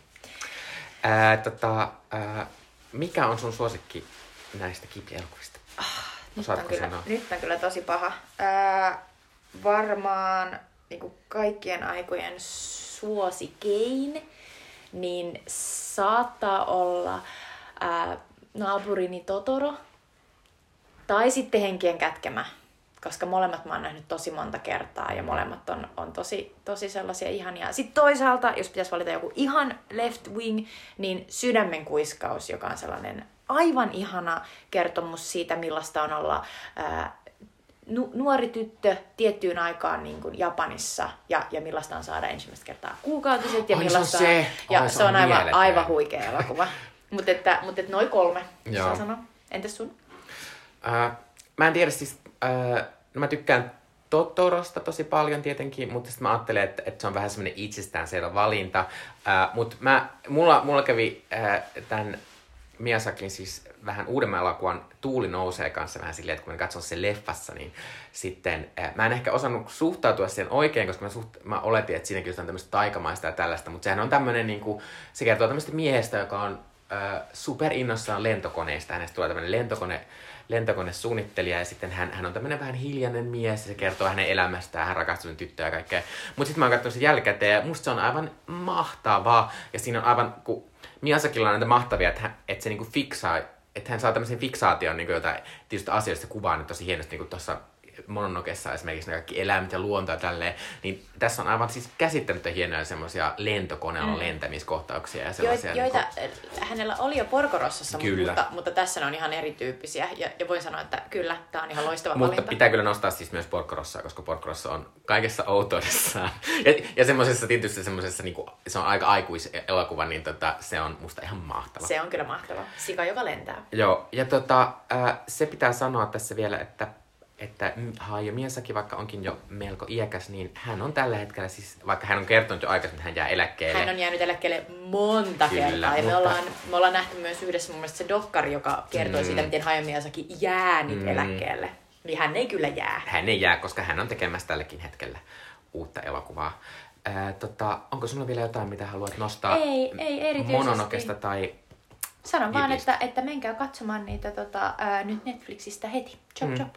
Ää, tota, ää, mikä on sun suosikki näistä Ghibli-elokuvista? Nyt on, kyllä, sanoa? nyt on kyllä tosi paha. Ää, varmaan niin kuin kaikkien aikojen suosikein, niin saattaa olla ää, naapurini Totoro tai sitten Henkien kätkemä, koska molemmat mä oon nähnyt tosi monta kertaa ja molemmat on, on tosi, tosi sellaisia ihania. Sitten toisaalta, jos pitäisi valita joku ihan left wing, niin Sydämen kuiskaus, joka on sellainen aivan ihana kertomus siitä, millaista on olla ää, nu- nuori tyttö tiettyyn aikaan niin kuin Japanissa ja, ja millaista on saada ensimmäistä kertaa kuukautiset ja Ai, se on millaista se. ja Ai, se, se on, on aivan, aivan huikea elokuva. Mutta että, mut noin kolme, Joo. sanoa. Entäs sun? Ää, mä en tiedä siis, ää, no mä tykkään Totorosta tosi paljon tietenkin, mutta sitten mä ajattelen, että, että se on vähän semmoinen itsestäänselvä valinta. Ää, mutta mä, mulla, mulla kävi ää, tämän Miasakin siis vähän uudemman elokuvan Tuuli nousee kanssa vähän silleen, että kun mä katson sen leffassa, niin sitten ää, mä en ehkä osannut suhtautua siihen oikein, koska mä, suht, mä oletin, että siinäkin on tämmöistä taikamaista ja tällaista, mutta sehän on tämmöinen, niin kuin, se kertoo tämmöistä miehestä, joka on ää, superinnossaan lentokoneesta. Hänestä tulee tämmöinen lentokone, lentokonesuunnittelija ja sitten hän, hän on tämmöinen vähän hiljainen mies ja se kertoo hänen elämästään, hän rakastuu tyttöä ja kaikkea. Mutta sitten mä oon katsonut sen jälkikäteen ja musta se on aivan mahtavaa ja siinä on aivan, kun Miyazakilla on näitä mahtavia, että, hän, että se niinku fiksaa, että hän saa tämmöisen fiksaation niin jotain tietystä asioista kuvaa nyt tosi hienosti, niin kuin tuossa Mononokessa esimerkiksi ne kaikki eläimet ja luonto ja tälleen, niin tässä on aivan siis käsittämättä hienoja semmoisia lentokoneella mm. lentämiskohtauksia ja sellaisia. joita niinku- äh, hänellä oli jo Porkorossassa, Kyllä. mutta, mutta tässä ne on ihan erityyppisiä. Ja, ja voin sanoa, että kyllä, tämä on ihan loistava Mutta valinta. pitää kyllä nostaa siis myös Porkorossaa, koska Porkorossa on kaikessa outoudessaan. Ja, ja semmoisessa tietysti semmoisessa, niinku, se on aika aikuiselokuva, niin tota, se on musta ihan mahtava. Se on kyllä mahtava. Sika, joka lentää. Joo, ja tota, äh, se pitää sanoa tässä vielä, että että mm, Hayao Miyazaki, vaikka onkin jo melko iäkäs, niin hän on tällä hetkellä siis, vaikka hän on kertonut jo aikaisemmin, että hän jää eläkkeelle. Hän on jäänyt eläkkeelle monta Kyllä, kertaa. Ja me, mutta- ollaan, me ollaan nähty myös yhdessä mun mielestä se dokkari, joka kertoi Mm. siitä, miten Hayao Miyazaki jää nyt Mm. eläkkeelle. Niin hän ei kyllä jää. Hän ei jää, koska hän on tekemässä tälläkin hetkellä uutta elokuvaa. Ää, tota, onko sulla vielä jotain, mitä haluat nostaa Ei, ei erityisesti. Mononokesta tai... Sanon vaan, että, että menkää katsomaan niitä tota, ää, nyt Netflixistä heti. Chop Mm. chop.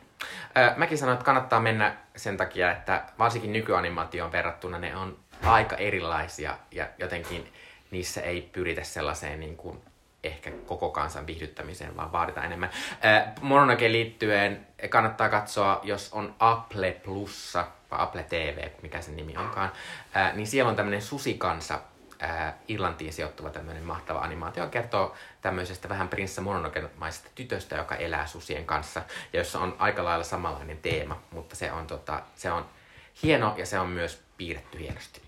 Mäkin sanoin, että kannattaa mennä sen takia, että varsinkin nykyanimaatioon verrattuna ne on aika erilaisia ja jotenkin niissä ei pyritä sellaiseen niin kuin ehkä koko kansan viihdyttämiseen, vaan vaaditaan enemmän. Ää, Mononokeen liittyen kannattaa katsoa, jos on Apple Plussa, vai Apple TV, mikä sen nimi onkaan, niin siellä on tämmöinen Susikansa, Irlantiin sijoittuva tämmöinen mahtava animaatio, kertoo tämmöisestä vähän prinssa mononokemaisesta tytöstä, joka elää susien kanssa, ja jossa on aika lailla samanlainen teema, mutta se on, tota, se on hieno ja se on myös piirretty hienosti.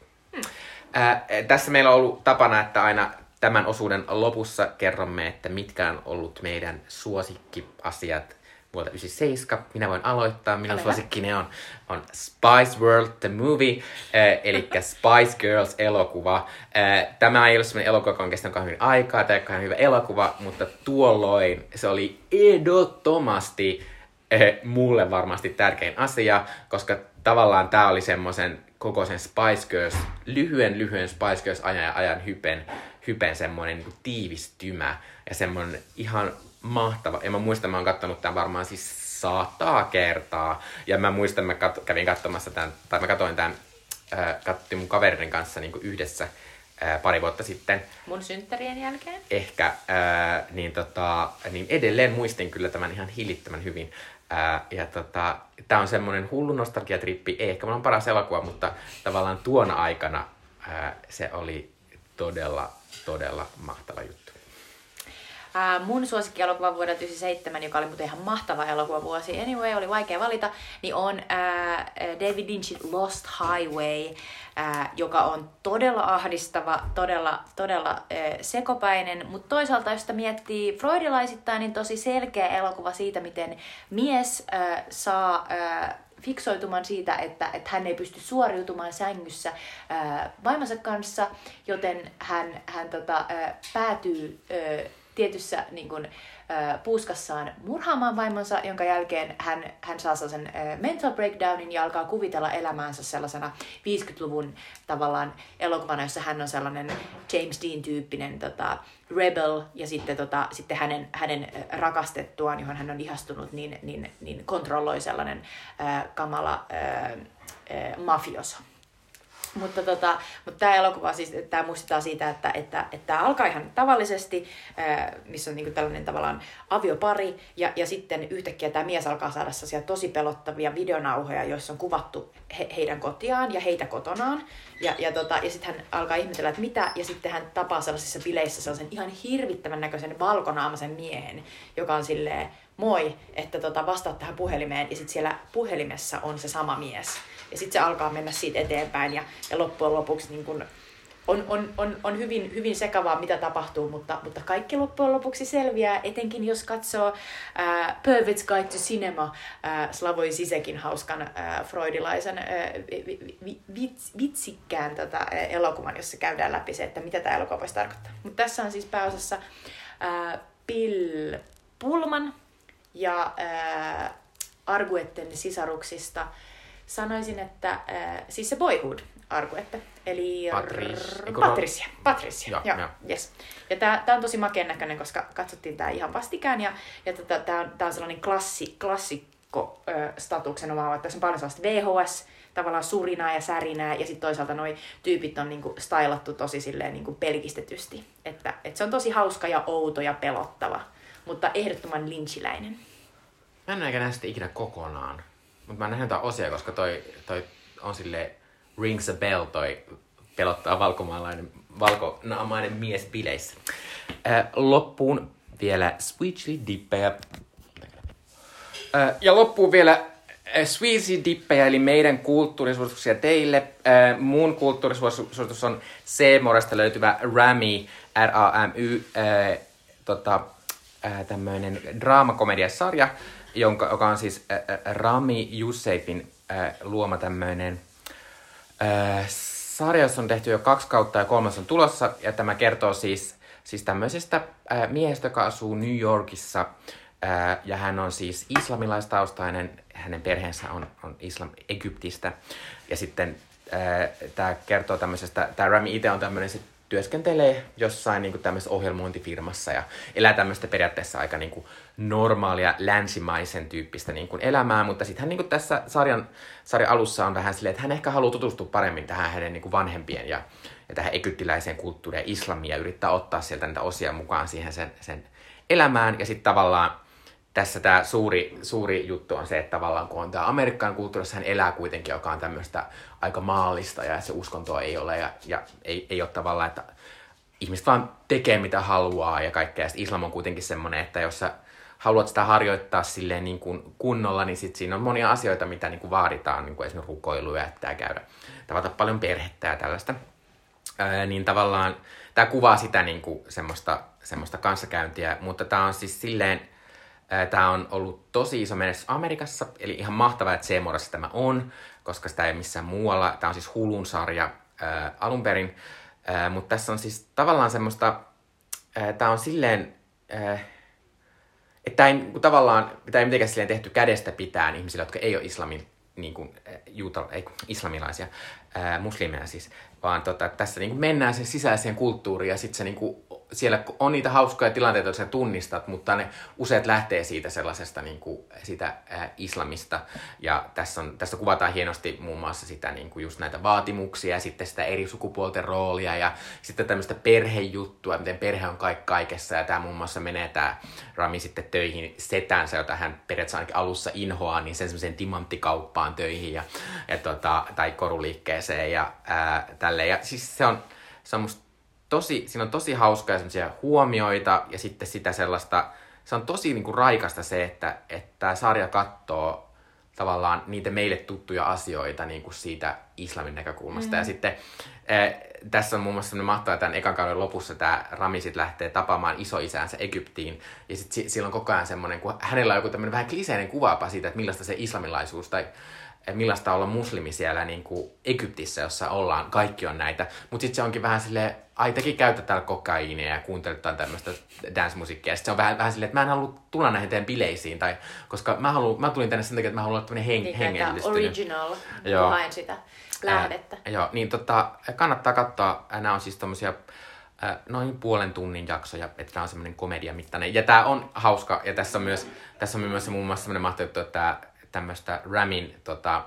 Ää, tässä meillä on ollut tapana, että aina tämän osuuden lopussa kerromme, että mitkä on ollut meidän suosikkiasiat vuodelta 97. Minä voin aloittaa. Minun Ole suosikkini on, on Spice World the Movie, äh, eli *laughs* Spice Girls elokuva. Äh, tämä ei ole sellainen elokuva, joka on kestänyt kauhean aikaa, tai ihan hyvä elokuva, mutta tuolloin se oli ehdottomasti äh, mulle varmasti tärkein asia, koska tavallaan tämä oli semmoisen koko sen Spice Girls, lyhyen lyhyen Spice Girls ajan ja ajan hypen, hypen semmoinen niin tiivistymä ja semmoinen ihan mahtava. Ja mä muistan, mä oon kattonut tämän varmaan siis sataa kertaa. Ja mä muistan, mä kat- kävin katsomassa tämän, tai mä katsoin tämän, äh, katsoin mun kaverin kanssa niin yhdessä äh, pari vuotta sitten Mun synttärien jälkeen. ehkä, ää, niin, tota, niin edelleen muistin kyllä tämän ihan hillittömän hyvin. Ää, ja tota, tämä on semmoinen hullu nostalgiatrippi, ei ehkä on paras elokuva, mutta tavallaan tuona aikana ää, se oli todella, todella mahtava juttu. Ää, mun suosikkielokuva vuodelta 97, joka oli muuten ihan mahtava elokuva vuosi, anyway, oli vaikea valita, niin on ää, David Lynchin Lost Highway, ää, joka on todella ahdistava, todella, todella ää, sekopäinen, mutta toisaalta jos sitä miettii freudilaisittain, niin tosi selkeä elokuva siitä, miten mies ää, saa ää, fiksoitumaan siitä, että, että hän ei pysty suoriutumaan sängyssä ää, vaimonsa kanssa, joten hän, hän tota, ää, päätyy ää, tietyssä niin kun, ää, puuskassaan murhaamaan vaimonsa, jonka jälkeen hän, hän saa sellaisen ää, mental breakdownin ja alkaa kuvitella elämäänsä sellaisena 50-luvun tavallaan elokuvana, jossa hän on sellainen James Dean-tyyppinen tota, rebel ja sitten, tota, sitten hänen, hänen rakastettuaan, johon hän on ihastunut, niin, niin, niin kontrolloi sellainen ää, kamala ää, ää, mafioso. Mutta, tota, mutta tämä elokuva siis, tämä muistetaan siitä, että, että, että tämä alkaa ihan tavallisesti, missä on niinku tällainen tavallaan aviopari, ja, ja sitten yhtäkkiä tämä mies alkaa saada sellaisia tosi pelottavia videonauhoja, joissa on kuvattu he, heidän kotiaan ja heitä kotonaan. Ja, ja, tota, ja sitten hän alkaa ihmetellä, että mitä, ja sitten hän tapaa sellaisissa bileissä sellaisen ihan hirvittävän näköisen valkonaamaisen miehen, joka on silleen, moi, että tota, vastaat tähän puhelimeen, ja sitten siellä puhelimessa on se sama mies. Ja sitten se alkaa mennä siitä eteenpäin, ja, ja loppujen lopuksi niin kun, on, on, on, on hyvin, hyvin sekavaa, mitä tapahtuu, mutta, mutta kaikki loppujen lopuksi selviää, etenkin jos katsoo ää, Pervert's Guide to Cinema, ää, Slavoj Sisekin hauskan ää, freudilaisen ää, vi, vi, vits, vitsikkään tota, ää, elokuvan, jossa käydään läpi se, että mitä tämä elokuva voisi tarkoittaa. Mutta tässä on siis pääosassa ää, Bill Pullman ja ää, Arguetten sisaruksista sanoisin, että äh, siis se Boyhood Arguette, eli Patrice- r- Patricia. Patricia, Joo, joo, joo. Yes. Ja tää on tosi makeen näköinen, koska katsottiin tää ihan vastikään, ja, ja tota, tää, on, tää on sellainen klassi, klassikko ö, statuksen omaava, että tässä on paljon sellaista VHS, tavallaan surinaa ja särinää, ja sitten toisaalta noi tyypit on niinku stylattu tosi silleen niinku pelkistetysti. Että, et se on tosi hauska ja outo ja pelottava, mutta ehdottoman lynchiläinen. Mä en näe sitä ikinä kokonaan, mutta mä en nähnyt osia, koska toi, toi on sille rings a bell toi pelottaa valkomaalainen, valkonaamainen mies bileissä. Äh, loppuun vielä Sweetly Dippejä. Ja loppuun vielä Sweezy Dippejä, eli meidän kulttuurisuosituksia teille. Äh, mun kulttuurisuositus on C-moresta löytyvä Ramy, R-A-M-Y, äh, tota, äh, tämmöinen draamakomediasarja, jonka, joka on siis äh, äh, Rami Jusseipin äh, luoma tämmöinen äh, sarjassa on tehty jo kaksi kautta ja kolmas on tulossa. Ja tämä kertoo siis, siis tämmöisestä ää, miehestä, joka asuu New Yorkissa. Ää, ja hän on siis islamilaistaustainen. Hänen perheensä on, on islam Egyptistä. Ja sitten tämä kertoo tämmöisestä, tämä Rami itse on tämmöinen sit työskentelee jossain niin tämmöisessä ohjelmointifirmassa ja elää tämmöistä periaatteessa aika niin kuin normaalia länsimaisen tyyppistä niin kuin elämää, mutta sitten hän niin kuin tässä sarjan, sarjan alussa on vähän silleen, että hän ehkä haluaa tutustua paremmin tähän hänen niin kuin vanhempien ja, ja tähän egyptiläiseen kulttuuriin ja islamiin ja yrittää ottaa sieltä niitä osia mukaan siihen sen, sen elämään. Ja sitten tavallaan tässä tämä suuri, suuri juttu on se, että tavallaan kun on tämä Amerikan kulttuurissa, hän elää kuitenkin, joka on tämmöistä aika maallista ja se uskonto ei ole ja, ja ei, ei ole tavallaan, että ihmiset vaan tekee mitä haluaa ja kaikkea. Ja islam on kuitenkin semmoinen, että jos sä haluat sitä harjoittaa silleen niin kuin kunnolla, niin sit siinä on monia asioita, mitä niin kuin vaaditaan, niin kuin esimerkiksi rukoiluja, että käydä tavata paljon perhettä ja tällaista. Ää, niin tavallaan tämä kuvaa sitä niin kuin semmoista, semmoista kanssakäyntiä, mutta tämä on siis silleen, Tämä on ollut tosi iso menestys Amerikassa, eli ihan mahtavaa, että C-muodossa tämä on, koska sitä ei missään muualla. Tämä on siis Hulun sarja ää, alun perin, ää, mutta tässä on siis tavallaan semmoista, ää, tämä on silleen, ää, että ei, niin tavallaan, tämä ei mitenkään silleen tehty kädestä pitään ihmisille, jotka ei ole islamin, niin kuin, juuta, ei, islamilaisia, ää, muslimeja siis, vaan tota, tässä niin kuin mennään sen sisäiseen kulttuuriin ja sitten se niin kuin siellä on niitä hauskoja tilanteita, joita sä tunnistat, mutta ne useat lähtee siitä sellaisesta niin kuin, sitä ää, islamista. Ja tässä, on, tässä kuvataan hienosti muun muassa sitä niin kuin just näitä vaatimuksia ja sitten sitä eri sukupuolten roolia ja sitten tämmöistä perhejuttua, miten perhe on kaik kaikessa. Ja tämä muun muassa menee tämä Rami sitten töihin setänsä, jota hän periaatteessa ainakin alussa inhoaa, niin sen semmoiseen timanttikauppaan töihin ja, ja tota, tai koruliikkeeseen ja ää, tälleen. Ja siis se on, se on musta tosi, siinä on tosi hauskaa sellaisia huomioita ja sitten sitä sellaista, se on tosi niin kuin raikasta se, että, että tämä sarja katsoo tavallaan niitä meille tuttuja asioita niin kuin siitä islamin näkökulmasta. Mm. Ja sitten äh, tässä on muun muassa sellainen mahtava, tämän ekan kauden lopussa tämä Rami sit lähtee tapaamaan isoisäänsä Egyptiin. Ja sitten sillä on koko ajan semmoinen, kun hänellä on joku tämmöinen vähän kliseinen kuvaapa siitä, että millaista se islamilaisuus tai millaista olla muslimi siellä niin kuin Egyptissä, jossa ollaan, kaikki on näitä. Mutta sitten se onkin vähän silleen, ai tekin käytä täällä kokaiinia ja kuuntelet tämmöistä dance-musiikkia. Sitten se on vähän, vähän silleen, että mä en halua tulla näihin teidän bileisiin, tai, koska mä, haluun, mä tulin tänne sen takia, että mä haluan olla tämmöinen heng, niin, hengellistynyt. original, joo. haen sitä lähdettä. Äh, joo, niin tota, kannattaa katsoa. Nämä on siis tommosia äh, noin puolen tunnin jaksoja, että tämä on semmoinen komediamittainen. Ja tämä on hauska, ja tässä on myös, tässä on myös muun muassa semmoinen mahtava juttu, että tämmöistä Ramin tota,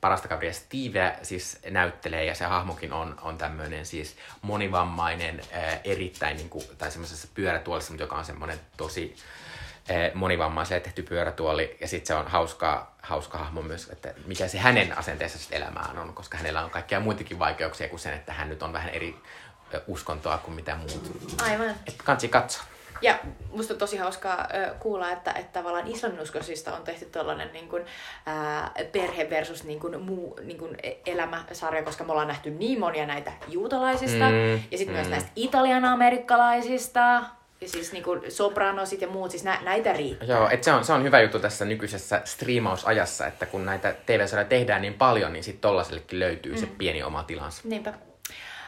parasta kaveria Steve siis näyttelee ja se hahmokin on, on tämmöinen siis monivammainen, ää, erittäin niin kuin, tai semmoisessa pyörätuolissa, mutta joka on semmoinen tosi ää, monivammaiselle tehty pyörätuoli. Ja sitten se on hauska, hauska hahmo myös, että mikä se hänen asenteensa elämään on, koska hänellä on kaikkia muitakin vaikeuksia kuin sen, että hän nyt on vähän eri uskontoa kuin mitä muut. Aivan. Että kansi katsoa. Ja musta on tosi hauskaa kuulla, että, että tavallaan islaminuskoisista on tehty tällainen niin kuin, äh, perhe versus niin kuin, muu niin kuin e-, elämäsarja, koska me ollaan nähty niin monia näitä juutalaisista mm, ja sitten mm. myös näistä italian-amerikkalaisista ja siis niin kuin sopranosit ja muut, siis nä, näitä riittää. Joo, että se on, se on hyvä juttu tässä nykyisessä striimausajassa, että kun näitä TV-sarjoja tehdään niin paljon, niin sitten tollasellekin löytyy mm. se pieni oma tilansa. Niinpä.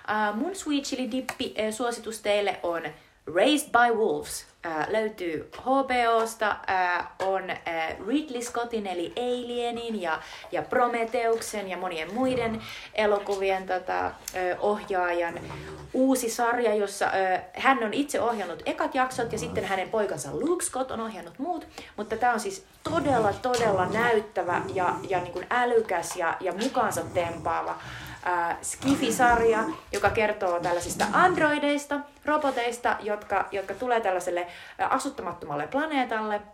Uh, mun Sweet Chili Dippi suositus teille on Raised by Wolves äh, löytyy HBOsta, äh, on äh, Ridley Scottin eli Alienin ja, ja Prometeuksen ja monien muiden elokuvien tota, äh, ohjaajan uusi sarja, jossa äh, hän on itse ohjannut ekat jaksot ja sitten hänen poikansa Luke Scott on ohjannut muut, mutta tämä on siis todella, todella näyttävä ja, ja niin kuin älykäs ja, ja mukaansa tempaava äh, Skifi-sarja, joka kertoo tällaisista androideista, roboteista, jotka, jotka tulee tällaiselle asuttamattomalle planeetalle –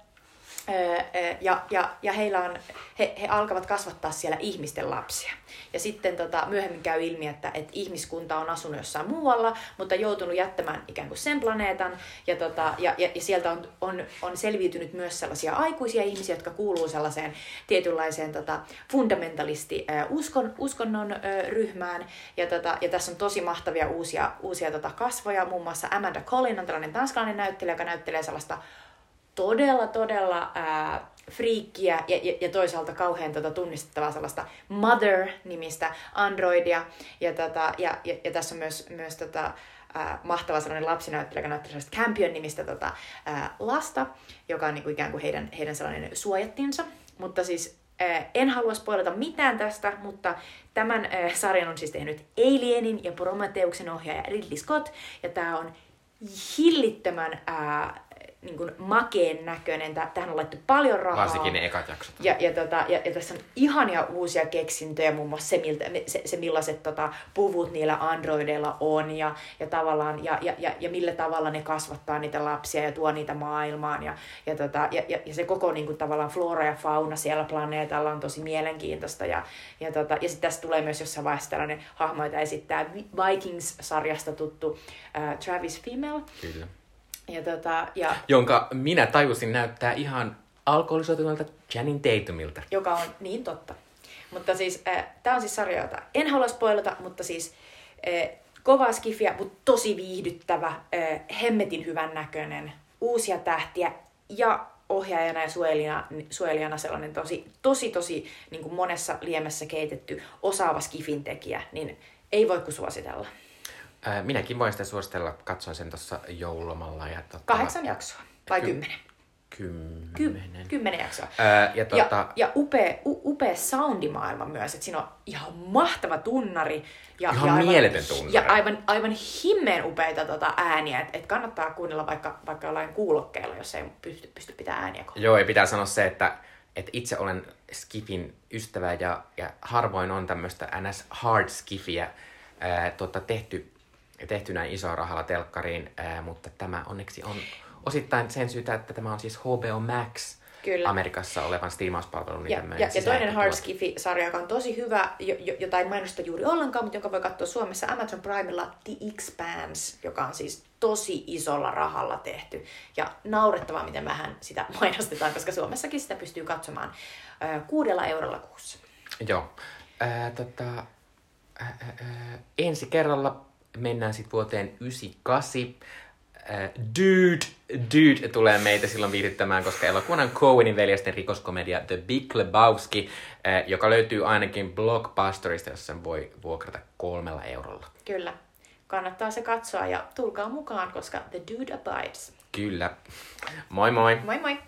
ja, ja, ja heillä on, he, he alkavat kasvattaa siellä ihmisten lapsia. Ja sitten tota, myöhemmin käy ilmi, että, että ihmiskunta on asunut jossain muualla, mutta joutunut jättämään ikään kuin sen planeetan. Ja, tota, ja, ja, ja sieltä on, on, on selviytynyt myös sellaisia aikuisia ihmisiä, jotka kuuluu sellaiseen tietynlaiseen tota, fundamentalisti uskon, uskonnon äh, ryhmään. Ja, tota, ja tässä on tosi mahtavia uusia, uusia tota, kasvoja. Muun muassa Amanda Collin on tällainen tanskalainen näyttelijä, joka näyttelee sellaista todella, todella ää, friikkiä ja, ja, ja toisaalta kauhean tota, tunnistettavaa sellaista Mother-nimistä androidia. Ja, tota, ja, ja, ja tässä on myös, myös tota, äh, mahtava sellainen lapsinäyttelijä, joka näyttää sellaista Campion-nimistä tota, äh, lasta, joka on niin kuin ikään kuin heidän, heidän sellainen suojattinsa. Mutta siis äh, en halua spoilata mitään tästä, mutta tämän äh, sarjan on siis tehnyt Alienin ja Prometheuksen ohjaaja Ridley Scott, ja tämä on hillittömän äh, niin kuin makeen näköinen. Tähän on laittu paljon rahaa. Varsinkin ne ekat jaksot. Ja, ja, tota, ja, ja tässä on ihania uusia keksintöjä, muun muassa se, miltä, se, se millaiset tota, puvut niillä androideilla on ja, ja, tavallaan, ja, ja, ja, ja millä tavalla ne kasvattaa niitä lapsia ja tuo niitä maailmaan. Ja, ja, tota, ja, ja, ja se koko niin kuin, tavallaan flora ja fauna siellä planeetalla on tosi mielenkiintoista. Ja, ja, tota, ja sitten tässä tulee myös jossain vaiheessa tällainen hahmo, jota esittää Vikings-sarjasta tuttu äh, Travis Fimmel. Kyllä. Ja tota, ja, Jonka minä tajusin näyttää ihan alkoholisoituneelta Janin Tatumilta. joka on niin totta. Mutta siis, äh, tämä on siis sarja, jota en halua spoilata, mutta siis äh, kovaa skifiä, mutta tosi viihdyttävä, äh, hemmetin hyvän näköinen, uusia tähtiä ja ohjaajana ja suojelijana, suojelijana sellainen tosi, tosi, tosi niin kuin monessa liemessä keitetty osaava skifin tekijä, niin ei voi kuin suositella. Ää, Minäkin voin sitä suositella. Katsoin sen tuossa joululomalla. Ja tota, Kahdeksan jaksoa, vai Ky- kymmenen? Kymmenen. Ky- kymmenen jaksoa. Ää, ja tota, Ja, ja upea, u, upea soundimaailma myös, että siinä on ihan mahtava tunnari. Ja, Ihan ja aivan, mieletön tunnari. Ja aivan, aivan himmeen upeita tota ääniä, että et kannattaa kuunnella vaikka, vaikka jollain kuulokkeella, jos ei pysty, pysty pitämään ääniä koko Joo, ja pitää sanoa se, että, että itse olen Skifin ystävä ja, ja harvoin on tämmöistä NS hard Skifiä ää, tota, tehty, tehty näin isoa rahalla telkkariin, ää, mutta tämä onneksi on osittain sen syytä, että tämä on siis HBO Max Kyllä. Amerikassa olevan striimauspalvelun. Niin Ja, ja, ja toinen. Hard Skifi-sarja, joka on tosi hyvä, jo, jo, jota ei mainosta juuri ollenkaan, mutta jonka voi katsoa Suomessa Amazon Primella The Expanse, joka on siis tosi isolla rahalla tehty. Ja naurettavaa, miten vähän sitä *laughs* mainostetaan, koska Suomessakin sitä pystyy katsomaan ö, kuudella eurolla kuussa. Joo. Ää, tota, ää, ää, ensi kerralla mennään sitten vuoteen 98. Ää, Dude, Dude tulee meitä silloin viihdyttämään, koska elokuvan on Coenin veljesten rikoskomedia The Big Lebowski, ää, joka löytyy ainakin Blockbusterista, jossa sen voi vuokrata kolmella eurolla. Kyllä. Kannattaa se katsoa ja tulkaa mukaan, koska The Dude Abides. Kyllä. Moi moi! Moi moi!